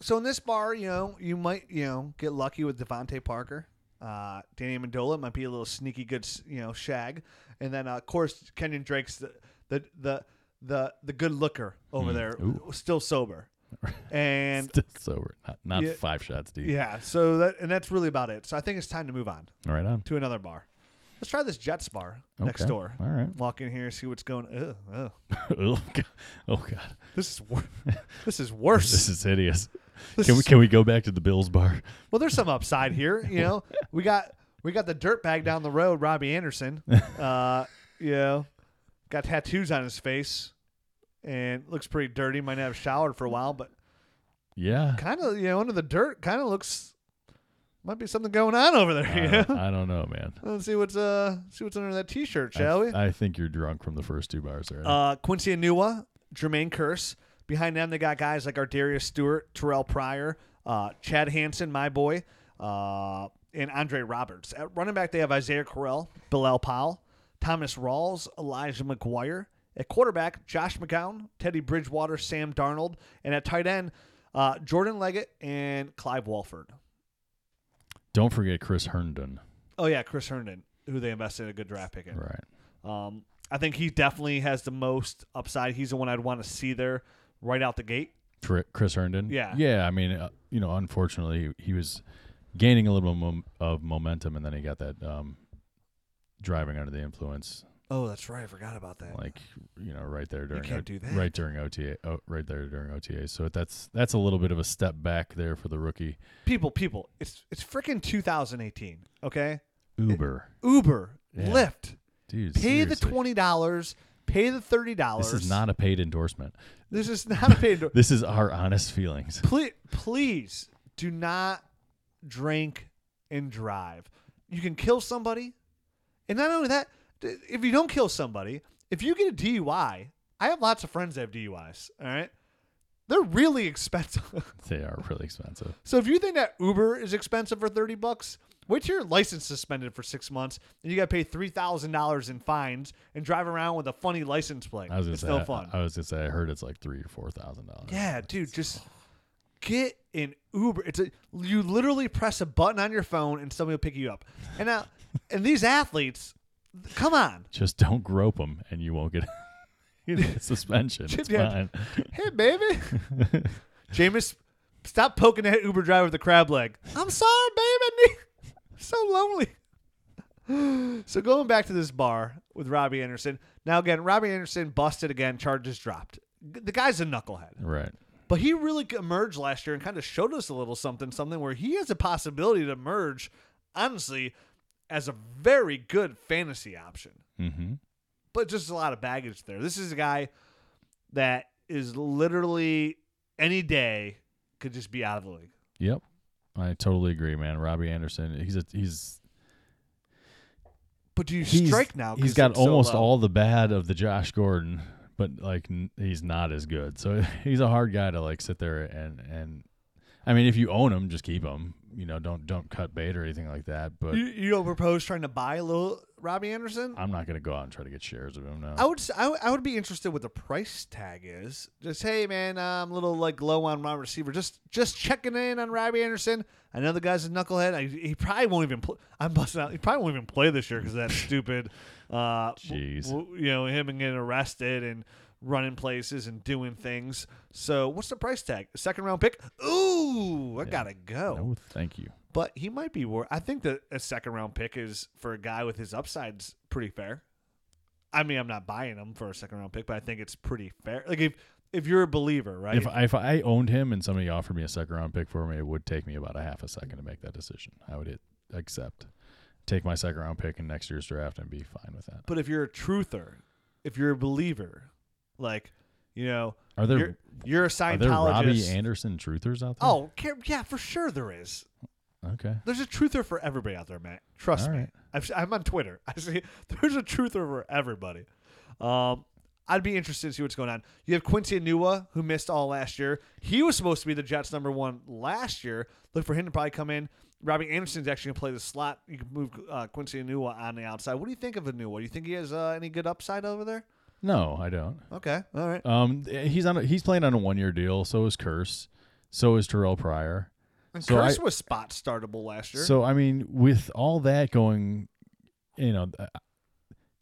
so in this bar, you know, you might you know get lucky with DeVante Parker. Uh, Danny Amendola might be a little sneaky good, you know, shag, and then uh, of course Kenyan Drake's the the the the, the good looker over Mm, there, ooh. still sober, and Still sober, not, not Yeah. five shots deep. yeah. So that and that's really about it. So I think it's time to move on Right on. to another bar. Let's try this Jets bar next Okay. door. All right. Walk in here, see what's going. Ugh, ugh. oh god. Oh god. This is wor- this is worse. This is hideous. This Can we is- can we go back to the Bills bar? well, there's some upside here. You know, we got we got the dirt bag down the road, Robbie Anderson. Uh, you know, got tattoos on his face, and looks pretty dirty. Might not have showered for a while, but Yeah. kind of you know under the dirt, kind of looks might be something going on over there. I You don't, know? I don't know, man. Let's see what's uh see what's under that T-shirt, shall I, we? I think you're drunk from the first two bars there. Uh, Quincy Enunwa, Jermaine Kearse. Behind them, they got guys like ArDarius Stewart, Terrell Pryor, uh, Chad Hansen, my boy, uh, and Andre Roberts. At running back, they have Isaiah Crowell, Bilal Powell, Thomas Rawls, Elijah McGuire. At quarterback, Josh McCown, Teddy Bridgewater, Sam Darnold. And at tight end, uh, Jordan Leggett and Clive Walford. don't forget Chris Herndon. Oh yeah, Chris Herndon, who they invested a good draft pick in. Right. Um, I think he definitely has the most upside. He's the one I'd want to see there right out the gate. Chris Herndon. Yeah. Yeah. I mean, uh, you know, unfortunately, he was gaining a little mom- of momentum, and then he got that um, driving under the influence, Oh, that's right. I forgot about that. like you know, right there during you can't do that. right during OTA, oh, right there during OTA. So that's that's a little bit of a step back there for the rookie people, people, it's it's freaking 2018. Okay, Uber. Uber, Yeah. Lyft, Dude, pay the twenty dollars, pay the thirty dollars. This is not a paid endorsement. This is not a paid. This is our honest feelings. please, please do not drink and drive. You can kill somebody, and not only that, if you don't kill somebody, if you get a DUI, I have lots of friends that have DUIs. All right, they're really expensive. They are really expensive. so if you think that Uber is expensive for thirty bucks. Wait till your license suspended for six months, and you got to pay three thousand dollars in fines and drive around with a funny license plate. I was it's say, no I- fun. I, was gonna say, I heard it's like three or four thousand dollars. Yeah, dude, just get an Uber. It's a you literally press a button on your phone and somebody will pick you up. And now, and these athletes, come on, Just don't grope them, and you won't get suspension. It's Yeah. fine. hey baby, Jameis, stop poking that Uber driver with the crab leg. I'm sorry, baby, so lonely. So going back to this bar with Robbie Anderson. Now again, Robbie Anderson busted again. Charges dropped. The guy's a knucklehead. Right. But he really emerged last year and kind of showed us a little something, something where he has a possibility to emerge, honestly, as a very good fantasy option. Mm-hmm. But just a lot of baggage there. This is a guy that is literally any day could just be out of the league. Yep. I totally agree, man. Robbie Anderson, he's a he's But do you strike now? He's got it's so almost all the bad of the Josh Gordon, but like n- he's not as good. So he's a hard guy to like sit there and and I mean, if you own him, just keep him. You know, don't don't cut bait or anything like that. But You, you don't propose trying to buy a little Robbie Anderson? I'm not gonna go out and try to get shares of him now. I would s- I, would- I would be interested what the price tag is. Just hey man, uh, I'm a little like low on my receiver. Just just checking in on Robbie Anderson. I know the guy's a knucklehead. I, he probably won't even. Pl- I'm busting out. He probably won't even play this year because that stupid. Uh, w- w- you know him and getting arrested and running places and doing things. So what's the price tag? Second round pick? Ooh, I Yeah. gotta go. no, thank you. But he might be worth. I think that a second round pick is for a guy with his upsides pretty fair. I mean, I'm not buying him for a second round pick, but I think it's pretty fair. Like if if you're a believer, right? If I, if I owned him and somebody offered me a second round pick for me, it would take me about a half a second to make that decision. I would hit accept, take my second round pick in next year's draft, and be fine with that. but if you're a truther, if you're a believer, like you know, Are there you're you're a are there Robbie Scientologist. Anderson truthers out there? oh, yeah, for sure there is. okay. There's a truther for everybody out there, Matt. Trust All me. right. I've, I'm on Twitter. I see there's a truther for everybody. Um, I'd be interested to see what's going on. You have Quincy Enunwa, who missed all last year. He was supposed to be the Jets' number one last year. Look for him to probably come in. Robbie Anderson's actually going to play the slot. You can move uh, Quincy Enunwa on the outside. What do you think of Enunwa? Do you think he has uh, any good upside over there? No, I don't. Okay, all right. Um, he's on. A, he's playing on a one year deal. So is Kearse. So is Terrelle Pryor. And so Kearse I- was spot startable last year. So I mean, with all that going, you know, uh,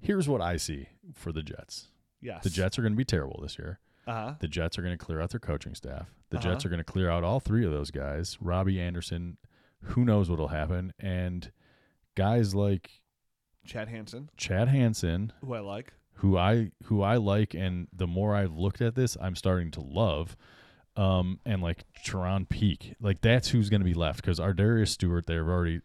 here's what I see for the Jets. yes, The Jets are going to be terrible this year. Uh huh. The Jets are going to clear out their coaching staff. The Uh-huh. Jets are going to clear out all three of those guys. Robbie Anderson, who knows what'll happen, and guys like Chad Hansen, Chad Hansen, who I like. Who I who I like, and the more I've looked at this, I'm starting to love. Um, and like Charone Peake, like that's who's going to be left because ArDarius Stewart, they've already,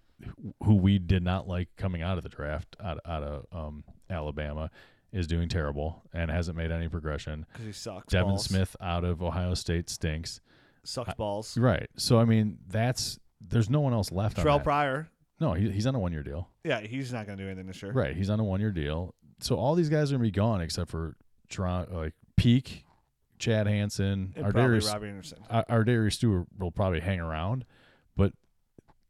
who we did not like coming out of the draft out out of um, Alabama, is doing terrible and hasn't made any progression. Because he sucks. Devin balls. Smith out of Ohio State stinks. sucks balls. Right. So I mean, that's there's no one else left. Terrelle. Pryor. No, he, he's on a one year deal. Yeah, he's not going to do anything this year. Right. He's on a one year deal. So all these guys are gonna be gone except for Toronto, like Peak, Chad Hansen, And our probably Darius, Robbie Anderson. our ArDarius Stewart will probably hang around, but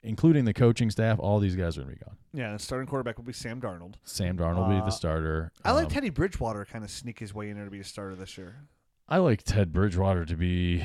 including the coaching staff, all these guys are gonna be gone. Yeah, the starting quarterback will be Sam Darnold. Sam Darnold will be Uh, the starter. I like Um, Teddy Bridgewater kind of sneak his way in there to be a starter this year. I like Ted Bridgewater to be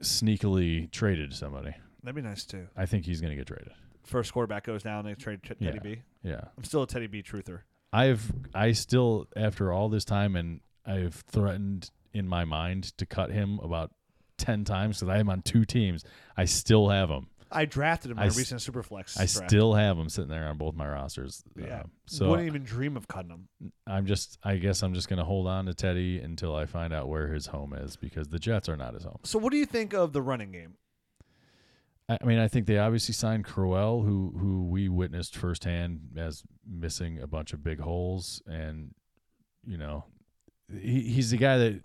sneakily traded to somebody. That'd be nice too. I think he's gonna get traded. first quarterback goes down, and they trade T- Teddy Yeah. B. Yeah. I'm still a Teddy B truther. I've I still after all this time and I've threatened in my mind to cut him about ten times because I am on two teams. I still have him. I drafted him in I a s- recent Superflex. I draft. still have him sitting there on both my rosters. yeah. Uh, so wouldn't even dream of cutting him. I'm just I guess I'm just gonna hold on to Teddy until I find out where his home is because the Jets are not his home. So, what do you think of the running game? I mean, I think they obviously signed Crowell, who who we witnessed firsthand as missing a bunch of big holes, and you know, he, he's the guy that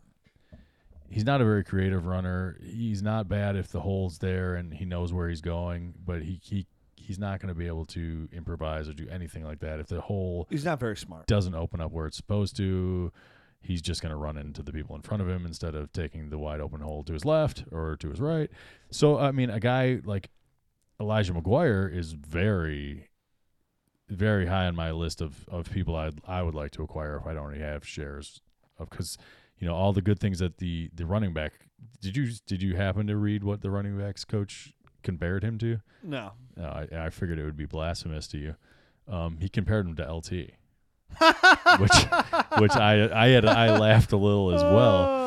he's not a very creative runner. He's not bad if the hole's there and he knows where he's going, but he he he's not going to be able to improvise or do anything like that if the hole He's not very smart. doesn't open up where it's supposed to. He's just going to run into the people in front of him instead of taking the wide open hole to his left or to his right. So, I mean, a guy like Elijah McGuire is very, very high on my list of, of people I I would like to acquire if I don't already have shares of because you know all the good things that the the running back. Did you did you happen to read what the running backs coach compared him to? No. No, I, I figured it would be blasphemous to you. Um, he compared him to LT, which which I I had I laughed a little as well.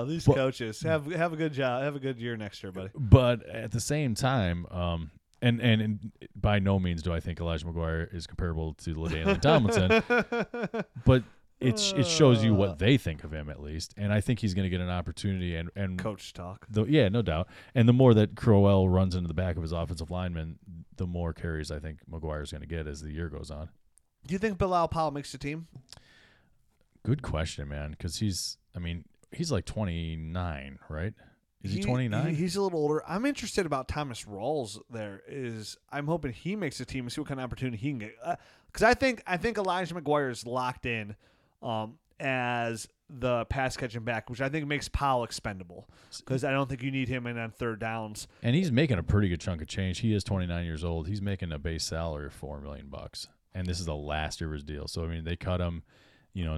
Oh, these But- coaches have have a good job. Have a good year next year, buddy. But at the same time, um, and, and and by no means do I think Elijah McGuire is comparable to Ladainian Tomlinson, but it's it shows you Uh. what they think of him at least, and I think he's going to get an opportunity. And and Coach talk. the, yeah, no doubt. And the more that Crowell runs into the back of his offensive lineman, the more carries I think McGuire is going to get as the year goes on. Do you think Bilal Powell makes the team? Good question, man. Because he's, I mean, he's like 29, right? Is he He- 29? He's a little older. I'm interested about Thomas Rawls. There is. I'm hoping he makes the team and see what kind of opportunity he can get. Because I think I think Elijah McGuire is locked in um, as the pass catching back, which I think makes Powell expendable. Because I don't think you need him in on third downs. and he's making a pretty good chunk of change. He is 29 years old. He's making a base salary of four million bucks, and this is the last year of his deal. So I mean, they cut him, you know,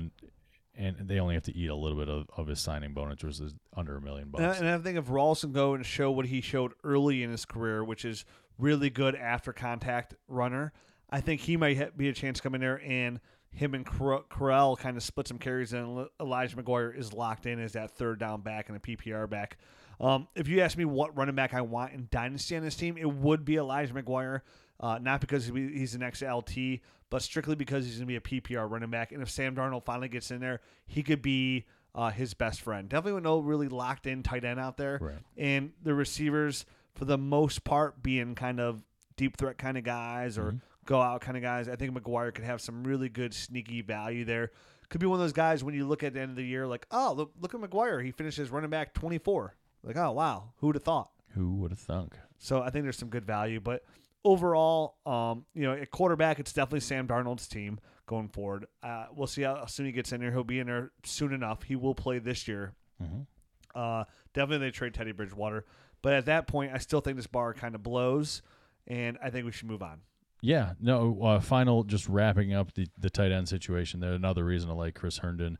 and, they only have to eat a little bit of, of his signing bonus, which is under a million And I, bucks. and I think if Rawls can go and show what he showed early in his career, which is really good after contact runner, I think he might ha- be a chance coming there and him and Cor- Crowell kind of split some carries, and Elijah McGuire is locked in as that third down back and a PPR back. Um, if you ask me what running back I want in Dynasty on this team, it would be Elijah McGuire. Uh, not because he's an next LT, but strictly because he's going to be a PPR running back. And if Sam Darnold finally gets in there, he could be uh, his best friend. Definitely with no really locked in tight end out there. Right. And the receivers, for the most part, being kind of deep threat kind of guys or go out kind of guys. I think McGuire could have some really good sneaky value there. Could be one of those guys when you look at the end of the year, like, oh, look, look at McGuire. He finishes running back 24. Like, oh, wow. Who would have thought? Who would have thunk? So I think there's some good value. But overall, um, you know, at quarterback, it's definitely Sam Darnold's team going forward. Uh, we'll see how soon he gets in here. He'll be in there soon enough. He will play this year. Mhm. Uh, definitely they trade Teddy Bridgewater. But at that point, I still think this bar kind of blows, and I think we should move on. Yeah, no. Uh, final, just wrapping up the the tight end situation. There, another reason I like Chris Herndon.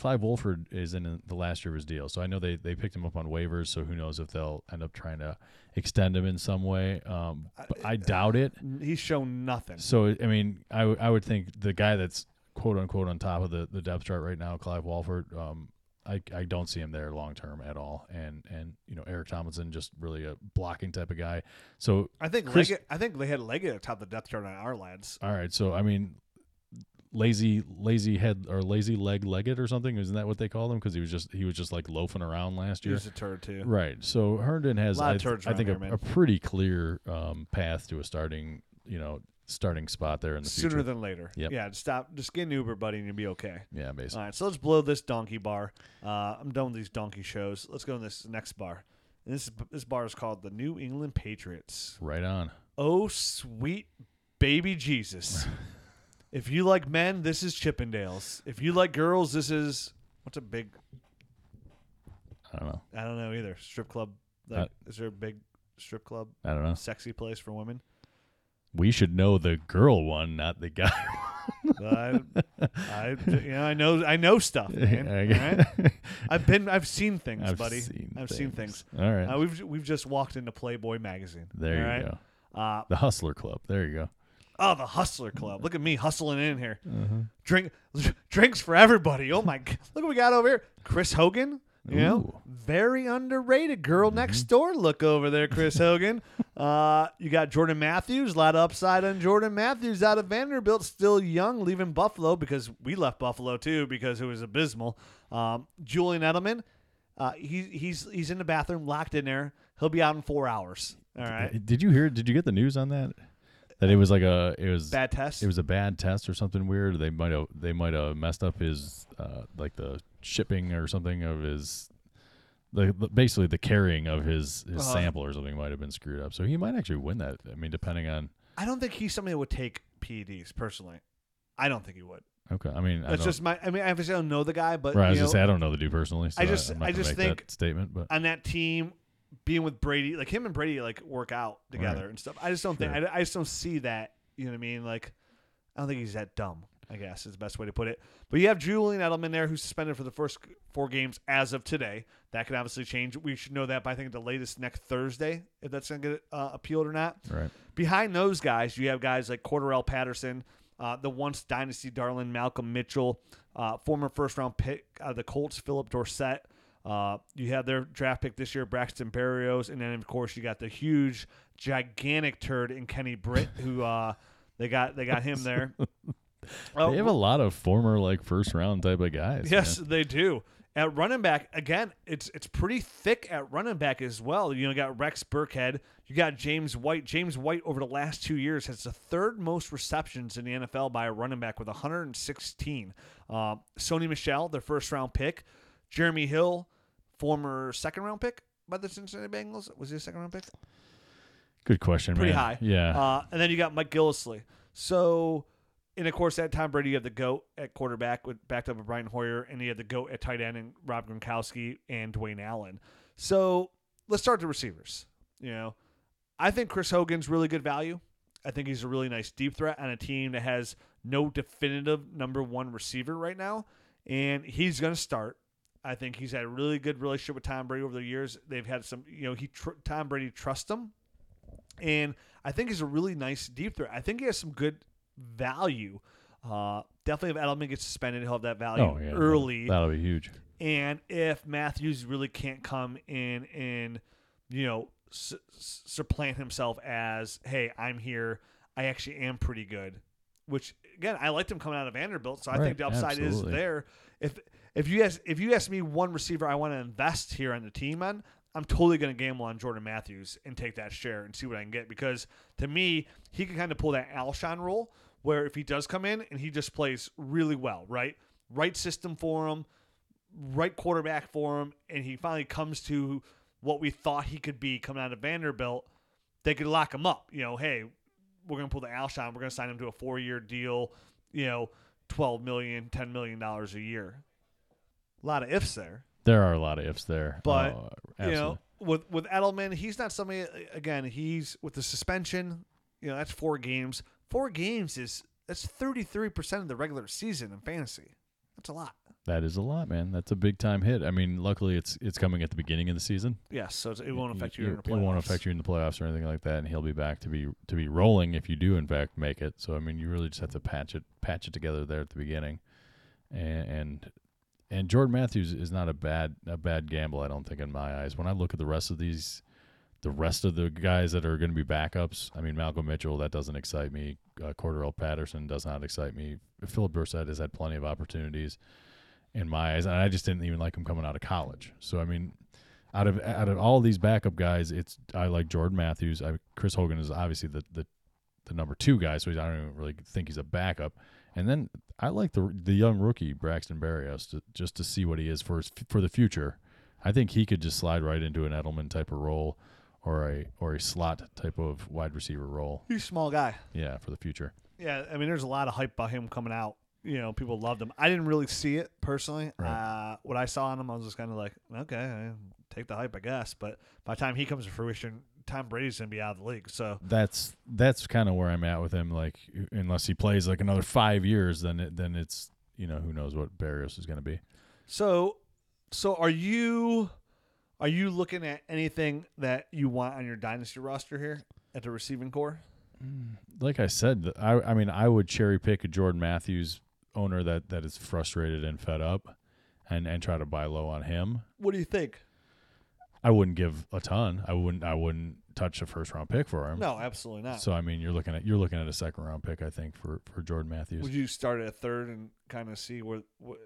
Clive Walford is in the last year of his deal, so I know they they picked him up on waivers. So who knows if they'll end up trying to extend him in some way? Um, but I doubt it. He's shown nothing. So I mean, I w- I would think the guy that's quote unquote on top of the, the depth chart right now, Clive Walford. Um, I, I don't see him there long term at all, and and you know Eric Tomlinson just really a blocking type of guy. So I think Chris- Leggett, I think they had Leggett at the top of the depth chart on our lads. all right, so I mean, lazy lazy head or lazy leg Leggett or something isn't that what they call him? Because he was just he was just like loafing around last He year. was a turd too. Right. So Herndon has, I, I think, a, a pretty clear um, path to a starting, you know, starting spot there in the Sooner future. than later. Yep. Yeah, just stop. Just get an Uber, buddy, and you'll be okay. yeah, basically. All right, so let's blow this donkey bar. Uh, I'm done with these donkey shows. Let's go to this next bar. And this this bar is called the New England Patriots. Right on. Oh, sweet baby Jesus. if you like men, this is Chippendales. If you like girls, this is what's a big? I don't know. I don't know either. Strip club. Like, Uh, is there a big strip club? I don't know. Sexy place for women. We should know the girl one, not the guy. I, I, you know, I know, I know stuff, man. all right? I've been, I've seen things, I've buddy. seen I've seen things. All right. Uh, we've we've just walked into Playboy magazine. there all you right? go. Uh, The Hustler Club. There you go. Oh, the Hustler Club. Look at me hustling in here. Uh-huh. Drink drinks for everybody. Oh my! g- Look what we got over here. Chris Hogan. You know, Ooh. Mm-hmm. very underrated. Girl next door. Look over there, Chris Hogan. uh, you got Jordan Matthews. A lot of upside on Jordan Matthews out of Vanderbilt. Still young, leaving Buffalo because we left Buffalo too because it was abysmal. Um, Julian Edelman. Uh, he, he's he's in the bathroom, locked in there. He'll be out in four hours. All right. Did you hear? Did you get the news on that? That it was like a it was Bad test. it was a bad test or something weird. They might have they might have messed up his uh, like the shipping or something of his the, the basically the carrying of his his Uh-huh. sample or something might have been screwed up. So he might actually win that. I mean, depending on I don't think he's somebody that would take PEDs personally. I don't think he would. okay. I mean, I That's don't, just my. I mean, I obviously I don't know the guy, but right. I was you just know, say I don't know the dude personally. So I just- not I just think- that statement, but on that team being with Brady, like him and Brady, like work out together Right. and stuff. I just don't think. I, I just don't see that. You know what I mean? Like, I don't think he's that dumb. I guess is the best way to put it. But you have Julian Edelman there, who's suspended for the first four games as of today. That could obviously change. We should know that by I think the latest next Thursday, if that's going to get uh, appealed or not. right. Behind those guys, you have guys like Cordarrelle Patterson, uh, the once dynasty darling Malcolm Mitchell, uh, former first round pick of the Colts, Phillip Dorsett. Uh, you have their draft pick this year, Braxton Berrios, and then of course you got the huge, gigantic turd in Kenny Britt, who uh, they got they got him there. Oh, They have a lot of former like first round type of guys. Yes, man. they do. At running back, again, it's it's pretty thick at running back as well. You know, you got Rex Burkhead, you got James White. James White over the last two years has the third most receptions in the NFL by a running back with 116. Uh, Sony Michel, their first round pick. Jeremy Hill, former second round pick by the Cincinnati Bengals. Was he a second round pick? Good question. pretty man. high. Yeah. Uh, and then you got Mike Gillislee. So, and of course, at Tom Brady, you have the GOAT at quarterback with backed up with Brian Hoyer, and you have the GOAT at tight end and Rob Gronkowski and Dwayne Allen. So let's start the receivers. You know, I think Chris Hogan's really good value. I think he's a really nice deep threat on a team that has no definitive number one receiver right now, and he's going to start. I think he's had a really good relationship with Tom Brady over the years. They've had some, you know, he tr- Tom Brady trusts him, and I think he's a really nice deep threat. I think he has some good value. Uh, definitely, if Edelman gets suspended, he'll have that value oh yeah. early. That'll be huge. And if Matthews really can't come in and, you know, s- s- supplant himself as, hey, I'm here, I actually am pretty good. Which again, I liked him coming out of Vanderbilt, so I Right, think the upside is there. If if you ask if you ask me one receiver I want to invest here on the team on, I'm totally going to gamble on Jordan Matthews and take that share and see what I can get because to me he can kind of pull that Alshon role where if he does come in and he just plays really well, right, right system for him, right quarterback for him, and he finally comes to what we thought he could be coming out of Vanderbilt, they could lock him up. You know, hey, we're going to pull the Alshon. We're going to sign him to a four year deal, you know, $12 million, $10 million a year. A lot of ifs there. There are a lot of ifs there. But, Oh, You know, with, with Edelman, he's not somebody, again, he's with the suspension, you know, that's four games. Four games is, that's 33% of the regular season in fantasy. That's a lot. that is a lot, man. That's a big time hit. I mean, luckily it's it's coming at the beginning of the season. Yes, so it won't affect you, You- in the It won't affect you in the playoffs or anything like that, and he'll be back to be to be rolling if you do in fact make it. So I mean, you really just have to patch it patch it together there at the beginning, and and, and Jordan Matthews is not a bad a bad gamble. I don't think in my eyes. When I look at the rest of these, the rest of the guys that are going to be backups, I mean Malcolm Mitchell that doesn't excite me. Uh, Cordarrelle Patterson does not excite me. Phillip Dorsett has had plenty of opportunities in my eyes, and I just didn't even like him coming out of college. So I mean, out of out of all these backup guys, it's I like Jordan Matthews. I, Chris Hogan is obviously the, the the number two guy, so I don't even really think he's a backup. And then I like the the young rookie Braxton Berrios to, just to see what he is for his, for the future. I think he could just slide right into an Edelman type of role, or a or a slot type of wide receiver role. He's a small guy. Yeah, for the future. Yeah, I mean, there's a lot of hype about him coming out. You know, people loved him. I didn't really see it personally. Right. Uh, what I saw on him, I was just kind of like, okay, I take the hype, I guess. But by the time he comes to fruition, Tom Brady's gonna be out of the league. So That's that's kind of where I'm at with him. Like, unless he plays like another five years, then it, then it's you know who knows what Berrios is going to be. So, so are you are you looking at anything that you want on your dynasty roster here? at the receiving core? Mm, like I said, I I mean I would cherry pick a Jordan Matthews owner that that is frustrated and fed up, and and try to buy low on him. What do you think? I wouldn't give a ton. I wouldn't I wouldn't touch a first round pick for him. No, absolutely not. So I mean, you're looking at you're looking at a second round pick, I think, for for Jordan Matthews. Would you start at a third and kind of see where, what,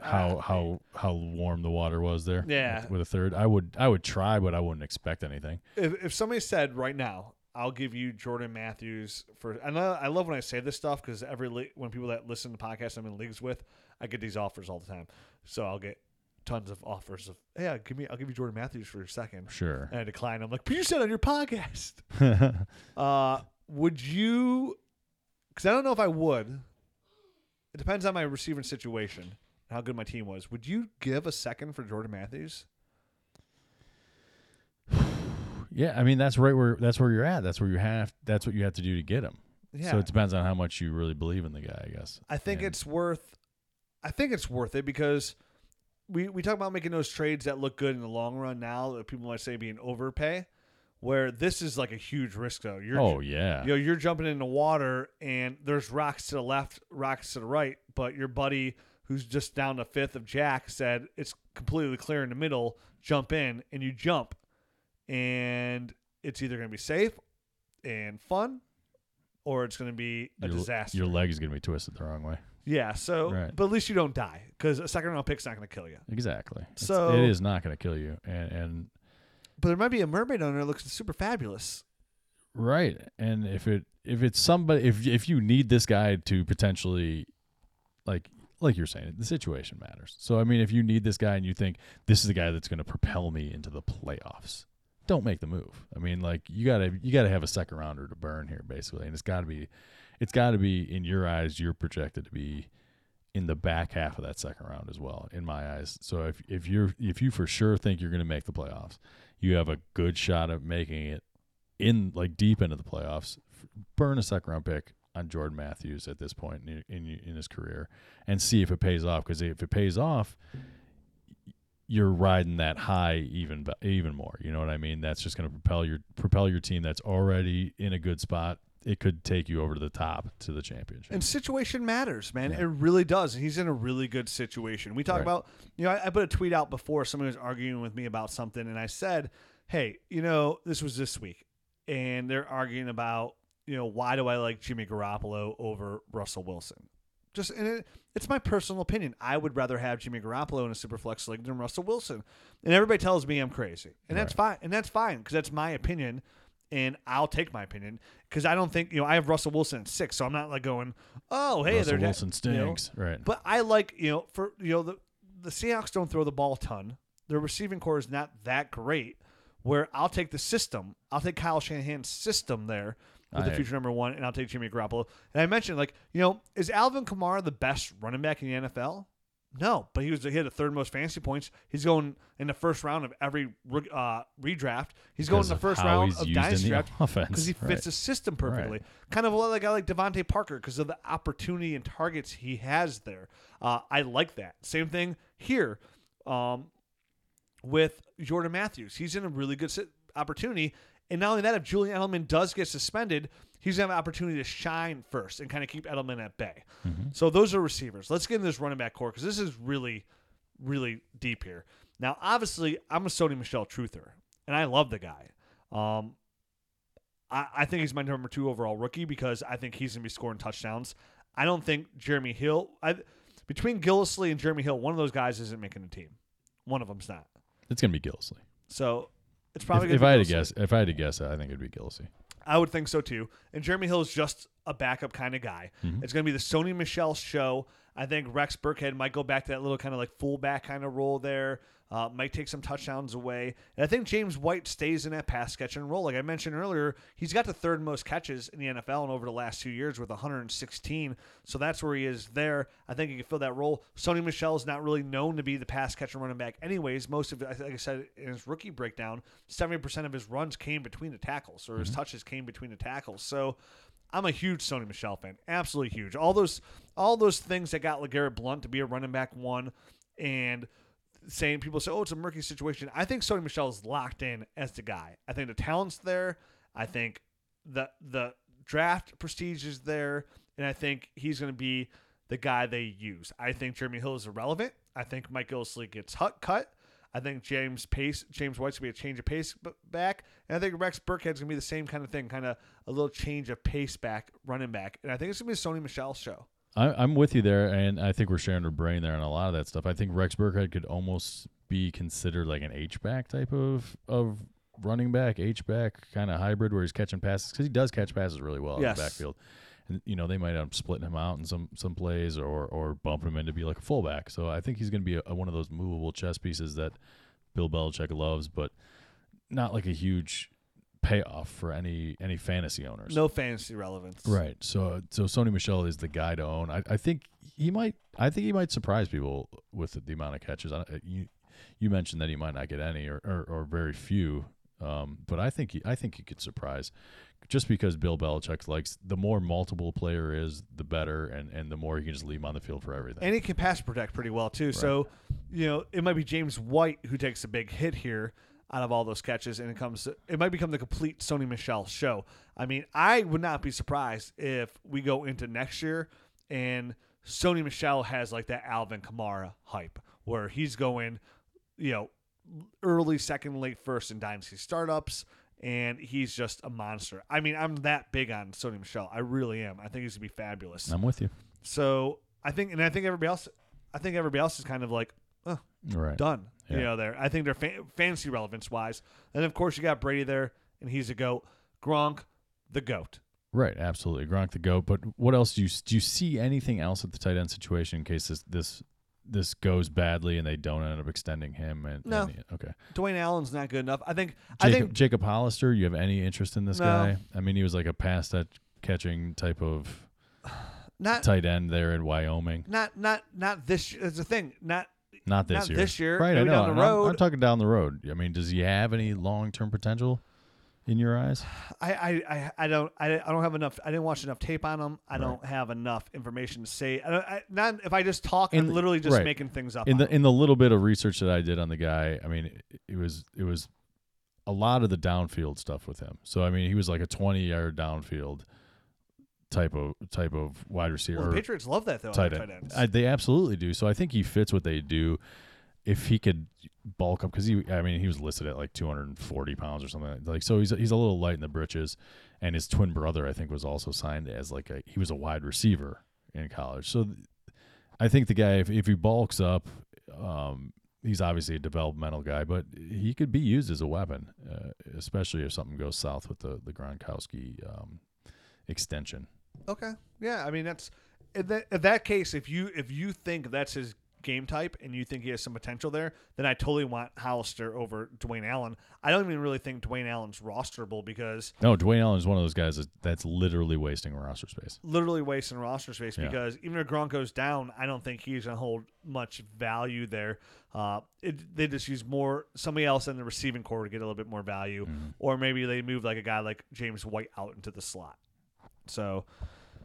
how uh, how how warm the water was there? Yeah. with, with a third, I would I would try, but I wouldn't expect anything. if if somebody said right now, I'll give you Jordan Matthews for. And I, I love when I say this stuff because every when people that listen to podcasts I'm in leagues with, I get these offers all the time. So I'll get tons of offers of, hey, I'll give me, I'll give you Jordan Matthews for a second, Sure. and I decline. I'm like, but you said on your podcast. Uh, would you? Because I don't know if I would. It depends on my receiving situation, and how good my team was. Would you give a second for Jordan Matthews? yeah, I mean that's right where that's where you're at. That's where you have that's what you have to do to get him. Yeah. So it depends on how much you really believe in the guy, I guess. I think And- it's worth. I think it's worth it because we we talk about making those trades that look good in the long run. Now that people might say being overpay, where this is like a huge risk though. You're Oh yeah. you know you're jumping in the water and there's rocks to the left, rocks to the right, but your buddy who's just down the fifth of Jack said it's completely clear in the middle. Jump in and you jump, and it's either going to be safe and fun, or it's going to be a your, disaster. Your leg is gonna be twisted the wrong way. Yeah, so Right. but at least you don't die because a second round pick's not going to kill you. Exactly. It's- So- it is not gonna kill you. And and But there might be a mermaid owner that looks super fabulous. Right. And if it if it's somebody if if you need this guy to potentially like like you're saying, the situation matters. So I mean if you need this guy and you think this is the guy that's going to propel me into the playoffs, don't make the move. I mean like you got to you got to have a second rounder to burn here basically and it's got to be it's got to be in your eyes you're projected to be in the back half of that second round as well in my eyes. So if if you're if you for sure think you're going to make the playoffs, you have a good shot of making it in like deep into the playoffs. Burn a second round pick on Jordan Matthews at this point in in, in his career and see if it pays off because if it pays off you're riding that high even even more. You know what I mean? That's just going to propel your propel your team that's already in a good spot. It could take you over to the top to the championship. And situation matters, man. Yeah. It really does. He's in a really good situation. We talk Right. about, you know, I, I put a tweet out before somebody was arguing with me about something, and I said, hey, you know, this was this week, and they're arguing about, you know, why do I like Jimmy Garoppolo over Russell Wilson? Just and it, it's my personal opinion. I would rather have Jimmy Garoppolo in a superflex league than Russell Wilson, and everybody tells me I'm crazy, and that's fine, and that's fine because that's my opinion, and I'll take my opinion because I don't think you know I have Russell Wilson at six, so I'm not like going, oh hey, Russell they're Wilson you know, stinks, right? but I like you know for you know the the Seahawks don't throw the ball a ton. Their receiving core is not that great. Where I'll take the system, I'll take Kyle Shanahan's system there with the future number one, and I'll take Jimmy Garoppolo. And I mentioned like you know is Alvin Kamara the best running back in the NFL? No, but he was he had the third most fantasy points. He's going in the first round of every uh, redraft. He's going in the first round of dynasty draft because he fits right. the system perfectly. Kind of like a guy like DeVante Parker because of the opportunity and targets he has there. Uh, I like that. Same thing here um, with Jordan Matthews. He's in a really good opportunity. And not only that, if Julian Edelman does get suspended, he's going to have an opportunity to shine first and kind of keep Edelman at bay. So those are receivers. Let's get into this running back core because this is really, really deep here. Now, obviously, I'm a Sony Michel truther, and I love the guy. Um, I, I think he's my number two overall rookie because I think he's going to be scoring touchdowns. I don't think Jeremy Hill, I, between Gillislee and Jeremy Hill, one of those guys isn't making the team. One of them's not. It's gonna be Gillislee. So it's probably if gonna I had to guess, if I had to guess, I think it'd be Gillislee. I would think so too. And Jeremy Hill is just a backup kind of guy. Mm-hmm. It's going to be the Sony Michel show. I think Rex Burkhead might go back to that little kind of like fullback kind of role there. Uh, might take some touchdowns away. And I think James White stays in that pass catching role. Like I mentioned earlier, he's got the third most catches in the NFL and over the last two years with 116. So that's where he is there. I think he can fill that role. Sony Michel is not really known to be the pass catching running back, anyways. Most of it, like I said in his rookie breakdown, 70% of his runs came between the tackles or his touches came between the tackles. So I'm a huge Sony Michel fan, absolutely huge. All those all those things that got LeGarrette Blount to be a running back one, and saying people say, "Oh, it's a murky situation." I think Sony Michel is locked in as the guy. I think the talent's there. I think the the draft prestige is there, and I think he's going to be the guy they use. I think Jeremy Hill is irrelevant. I think Mike Gillislee gets cut. I think James Pace, James White's gonna be a change of pace back, and I think Rex Burkhead's gonna be the same kind of thing, kind of a little change of pace back, running back, and I think it's gonna be a Sony Michel show. I, I'm with you there, and I think we're sharing our brain there on a lot of that stuff. I think Rex Burkhead could almost be considered like an H back type of of running back, H back kind of hybrid where he's catching passes because he does catch passes really well Yes. in the backfield. And you know they might end up splitting him out in some some plays or or bumping him in to be like a fullback. So I think he's going to be a, one of those movable chess pieces that Bill Belichick loves, but not like a huge payoff for any any fantasy owners. No fantasy relevance. Right. So so Sony Michel is the guy to own. I, I think he might I think he might surprise people with the, the amount of catches. I, you you mentioned that he might not get any or, or, or very few. Um, but I think he, I think he could surprise just because Bill Belichick likes the more multiple player is, the better, and, and the more you can just leave him on the field for everything. And he can pass protect pretty well too. So, you know, it might be James White who takes a big hit here out of all those catches, and it comes. It might become the complete Sony Michel show. I mean, I would not be surprised if we go into next year and Sony Michel has like that Alvin Kamara hype, where he's going, you know, early second, late first in dynasty startups. And he's just a monster. I mean, I'm that big on Sony Michel. I really am. I think he's gonna be fabulous. I'm with you. So I think, and I think everybody else, I think everybody else is kind of like Right. done. You Yeah. know, there. I think they're fa- fantasy relevance wise, and of course you got Brady there, and he's a goat. Gronk, the goat. Right, absolutely. Gronk the goat. But what else do you do? You see anything else at the tight end situation in case this this this goes badly and they don't end up extending him? And, No. and- okay. Dwayne Allen's not good enough. I think. I think. Jacob Hollister, you have any interest in this No. guy? I mean, he was like a pass that catching type of Not. tight end there in Wyoming. Not. Not. Not this. It's the thing. Not. Not this Not year. this year, Right, I know. down the and I'm- I'm, talking down the road. I mean, does he have any long term potential in your eyes? I. I. I, don't. I, I don't have enough. I didn't watch enough tape on him. I Right. don't have enough information to say. I, don't- I, not if I just talk. In I'm literally just right. making things up. in the him. in the little bit of research that I did on the guy, I mean, it, it was it was a lot of the downfield stuff with him. So I mean, he was like a twenty yard downfield type of type of wide receiver. well, the Patriots love that though. tight end. I, they absolutely do. So I think he fits what they do. If he could bulk up, because he, I mean, he was listed at like 240 pounds or something. Like, so he's he's a little light in the britches, and his twin brother, I think, was also signed as like a he was a wide receiver in college. So th- I think the guy, if if he bulks up, um, he's obviously a developmental guy, but he could be used as a weapon, uh, especially if something goes south with the the Gronkowski um, extension. Okay. Yeah, I mean that's in that, in that case. If you if you think that's his game type and you think he has some potential there, then I totally want Hollister over Dwayne Allen. I don't even really think Dwayne Allen's rosterable because No, Dwayne Allen is one of those guys that, that's literally wasting roster space. literally wasting roster space. Yeah. Because even if Gronk goes down, I don't think he's gonna hold much value there. Uh, it, they just use more somebody else in the receiving core to get a little bit more value, Mhm. or maybe they move like a guy like James White out into the slot. So,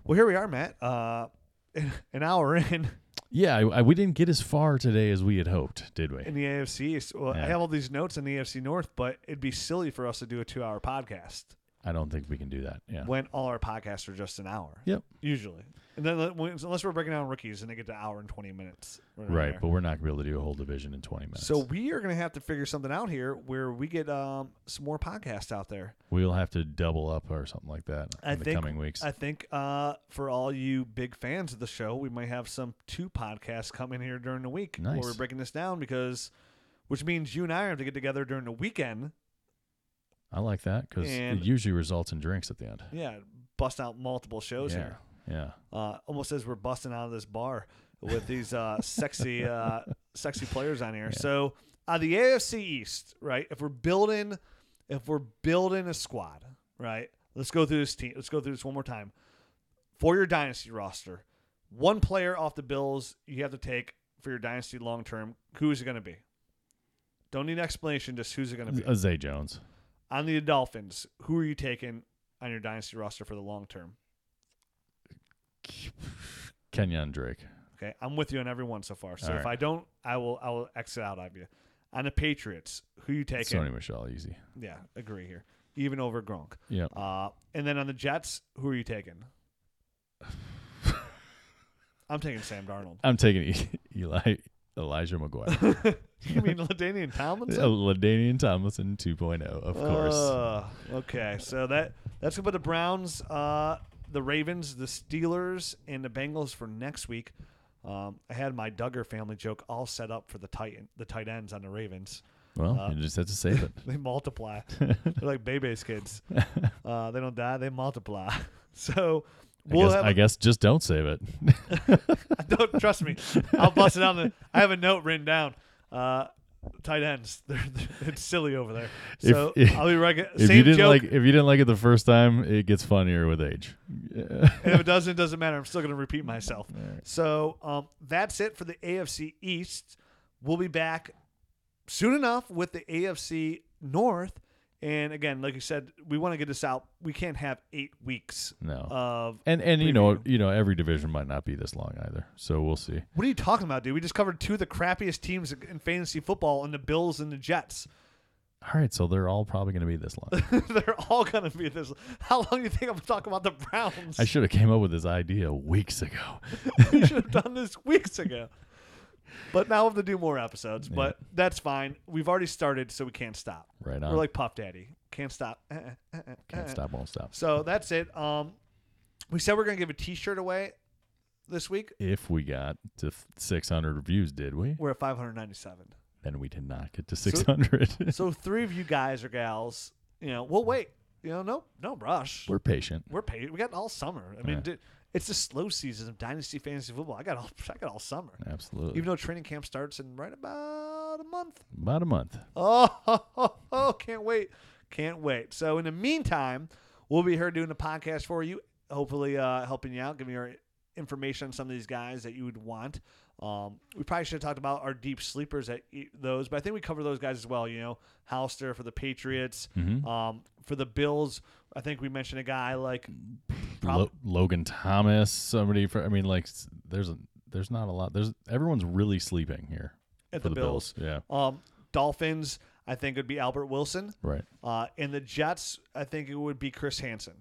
well, here we are, Matt. Uh, an hour in. Yeah, I, I, we didn't get as far today as we had hoped, did we? in the AFC East. Well, I have all these notes in the AFC North, but it'd be silly for us to do a two-hour podcast I don't think we can do that. Yeah. when all our podcasts are just an hour. Yep. Usually, and then unless we're breaking down rookies, and they get to hour and twenty minutes. around Right, but we're not going to be able to do a whole division in 20 minutes. So we are going to have to figure something out here where we get um, some more podcasts out there. we'll have to double up or something like that I in the think- coming weeks. I think uh, for all you big fans of the show, we might have some two podcasts coming here during the week where we're breaking this down because, which means you and I have to get together during the weekend I like that because it usually results in drinks at the end. Yeah, bust out multiple shows yeah. here. Yeah. Uh, almost as we're busting out of this bar with these uh, sexy, uh, sexy players on here. Yeah. So, uh, the AFC East, right? If we're building, if we're building a squad, right? Let's go through this team. Let's go through this one more time. For your dynasty roster, one player off the Bills you have to take for your dynasty long term. Who is it going to be? Don't need an explanation. Just who's it going to be? Uh, Zay Jones. on the Dolphins, who are you taking on your dynasty roster for the long term? Kenyan Drake. Okay, I'm with you on everyone so far. So All if right. I don't, I will I will exit out of you. On the Patriots, who you taking? Sony Michel, easy. Yeah, agree here. even over Gronk. Yeah. Uh, and then on the Jets, who are you taking? I'm taking Sam Darnold. I'm taking E- Eli Elijah McGuire. you mean Ladainian Tomlinson? Ladainian Tomlinson 2.0, of course. Uh, okay, so that that's about the Browns, uh, the Ravens, the Steelers, and the Bengals for next week. Um, I had my Duggar family joke all set up for the tight the tight ends on the Ravens. well, uh, you just have to save it. They multiply. They're like Bebe's kids. Uh, they don't die; they multiply. So I, we'll guess, have. I guess just don't save it. don't trust me. I'll bust it down. The, I have a note written down. Uh, tight ends. They're, they're- it's silly over there. So if- I'll be reg- if same you didn't joke. like if you didn't like it the first time, it gets funnier with age. and if it doesn't, it doesn't matter. I'm still going to repeat myself. So um, that's it for the AFC East. We'll be back soon enough with the AFC North. And again, like you said, we want to get this out. We can't have eight weeks No. of. and and you know you know every division might not be this long either. So we'll see. What are you talking about, dude? We just covered two of the crappiest teams in fantasy football, and the Bills and the Jets. All right, so they're all probably going to be this long. They're all going to be this. How long do you think I'm talking about the Browns? I should have came up with this idea weeks ago. we should have done this weeks ago. But now we'll have to do more episodes. Yeah. But that's fine. We've already started, so we can't stop. Right on. We're like Puff Daddy. Can't stop. Uh, uh, uh, Can't stop, won't stop. So that's it. Um, we said we're gonna give a T-shirt away this week. If we got to 600 reviews, did we? We're at 597. Then we did not get to 600. so three of you guys or gals, you know, we'll wait. You know, no, no rush. We're patient. We're paid. We got all summer. I mean, Yeah. It's the slow season of dynasty fantasy football. I got all. I got all summer. Absolutely. Even though training camp starts in right about a month. About a month. Oh, can't wait. Can't wait. So, in the meantime, we'll be here doing the podcast for you, hopefully uh, helping you out, giving you our information on some of these guys that you would want. Um, we probably should have talked about our deep sleepers at those, but I think we cover those guys as well. You know, Hollister for the Patriots. Mhm. Um, for the Bills, I think we mentioned a guy like Lo- Logan Thomas, somebody for I mean like there's a there's not a lot. There's everyone's really sleeping here at for the, the Bills. Yeah. Um, Dolphins, I think it would be Albert Wilson. Right. Uh, in the Jets, I think it would be Chris Hansen.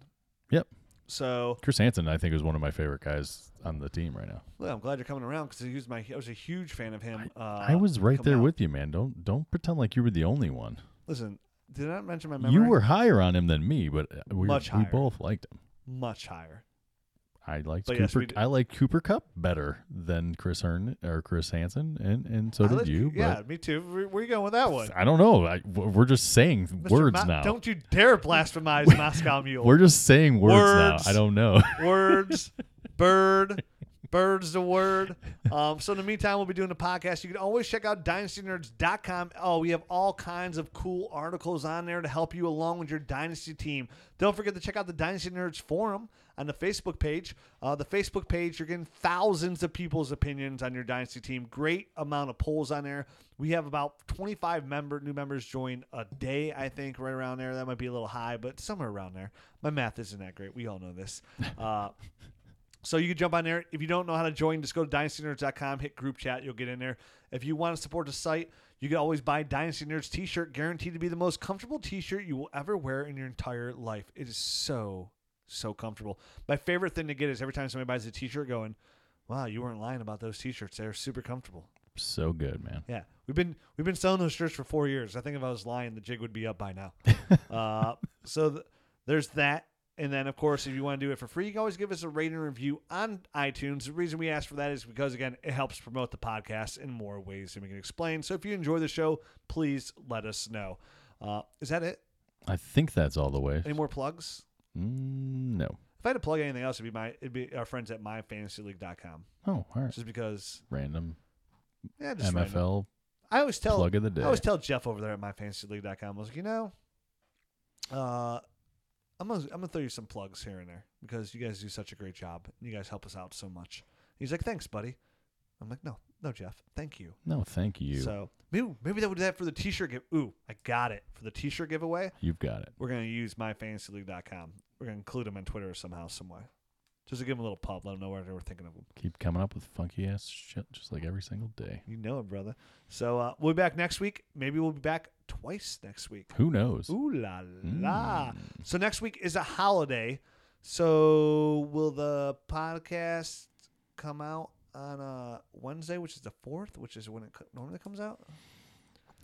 Yep. So Chris Hansen I think is one of my favorite guys on the team right now. Well, I'm glad you're coming around because he was my. I was a huge fan of him. Uh, I was right there out. with you, man. Don't don't pretend like you were the only one. Listen, did I not mention my memory? You were higher on him than me, but uh, we, Much we higher. both liked him. Much higher. I liked But Cooper. did- I like Cooper Kupp better than Chris Hearn or Chris Hansen, and and so I did let- you. Yeah, me too. Where, where you going with that one? I don't know. I, we're just saying Mr. words Ma- now. Don't you dare blasphemize Moscow Mule. We're just saying words, Words. now. I don't know. Words, bird, bird's the word. Um, so in the meantime, we'll be doing the podcast. You can always check out dynastynerds.com. Oh, we have all kinds of cool articles on there to help you along with your dynasty team. Don't forget to check out the Dynasty Nerds forum on the Facebook page. Uh, the Facebook page, you're getting thousands of people's opinions on your dynasty team. Great amount of polls on there. We have about 25 member new members join a day, I think, right around there. That might be a little high, but somewhere around there. My math isn't that great. We all know this. Uh, so you can jump on there. If you don't know how to join, just go to dynastynerds.com, hit group chat, you'll get in there. If you want to support the site, you can always buy Dynasty Nerds t-shirt, guaranteed to be the most comfortable t-shirt you will ever wear in your entire life. It is so so comfortable. My favorite thing to get is every time somebody buys a t-shirt going, "Wow, you weren't lying about those t-shirts. They're super comfortable." so good, man. Yeah, we've been we've been selling those shirts for four years. I think if I was lying, the jig would be up by now. uh, so th- there's that, and then of course, if you want to do it for free, you can always give us a rating and review on iTunes. The reason we ask for that is because again, it helps promote the podcast in more ways than we can explain. So if you enjoy the show, please let us know. Uh, is that it? I think that's all the way. Any more plugs? Mm, no. If I had to plug anything else, it'd be my it'd be our friends at myfantasyleague.com. Oh, all right. Just because, Random yeah, just random. MFL I always tell plug of the day. I always tell Jeff over there at myfantasyleague.com, I was like, you know, uh, I'm gonna I'm gonna throw you some plugs here and there because you guys do such a great job. You guys help us out so much. He's like, thanks, buddy. I'm like, no, no, Jeff, thank you. no, thank you. So maybe maybe that would do that for the T-shirt give. Ooh, I got it for the T-shirt giveaway. You've got it. We're gonna use myfantasyleague.com. We're gonna include him on Twitter somehow, some way, just to give him a little pop, let him know where we're thinking of him. Keep coming up with funky ass shit just like every single day. You know it, brother. So uh, we'll be back next week. Maybe we'll be back twice next week. Who knows? Ooh la la. Mm. So next week is a holiday. So will the podcast come out on uh, Wednesday, which is the fourth, which is when it normally comes out?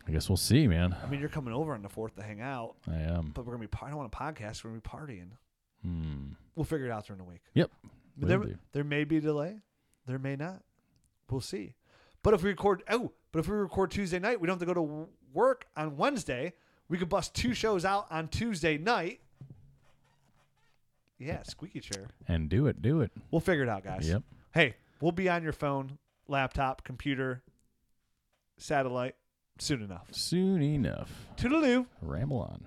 I guess we'll see, man. I mean, you're coming over on the fourth to hang out, I am. but we're gonna be. I don't want a podcast. We're gonna be partying. Hmm. We'll figure it out during the week. Yep. But there, do. there may be a delay. There may not. We'll see. But if we record, oh, but if we record Tuesday night, we don't have to go to work on Wednesday. We could bust two shows out on Tuesday night. Yeah, squeaky chair. And do it. Do it. We'll figure it out, guys. Yep. Hey, we'll be on your phone, laptop, computer, satellite soon enough. Soon enough. Toodaloo. Ramble on.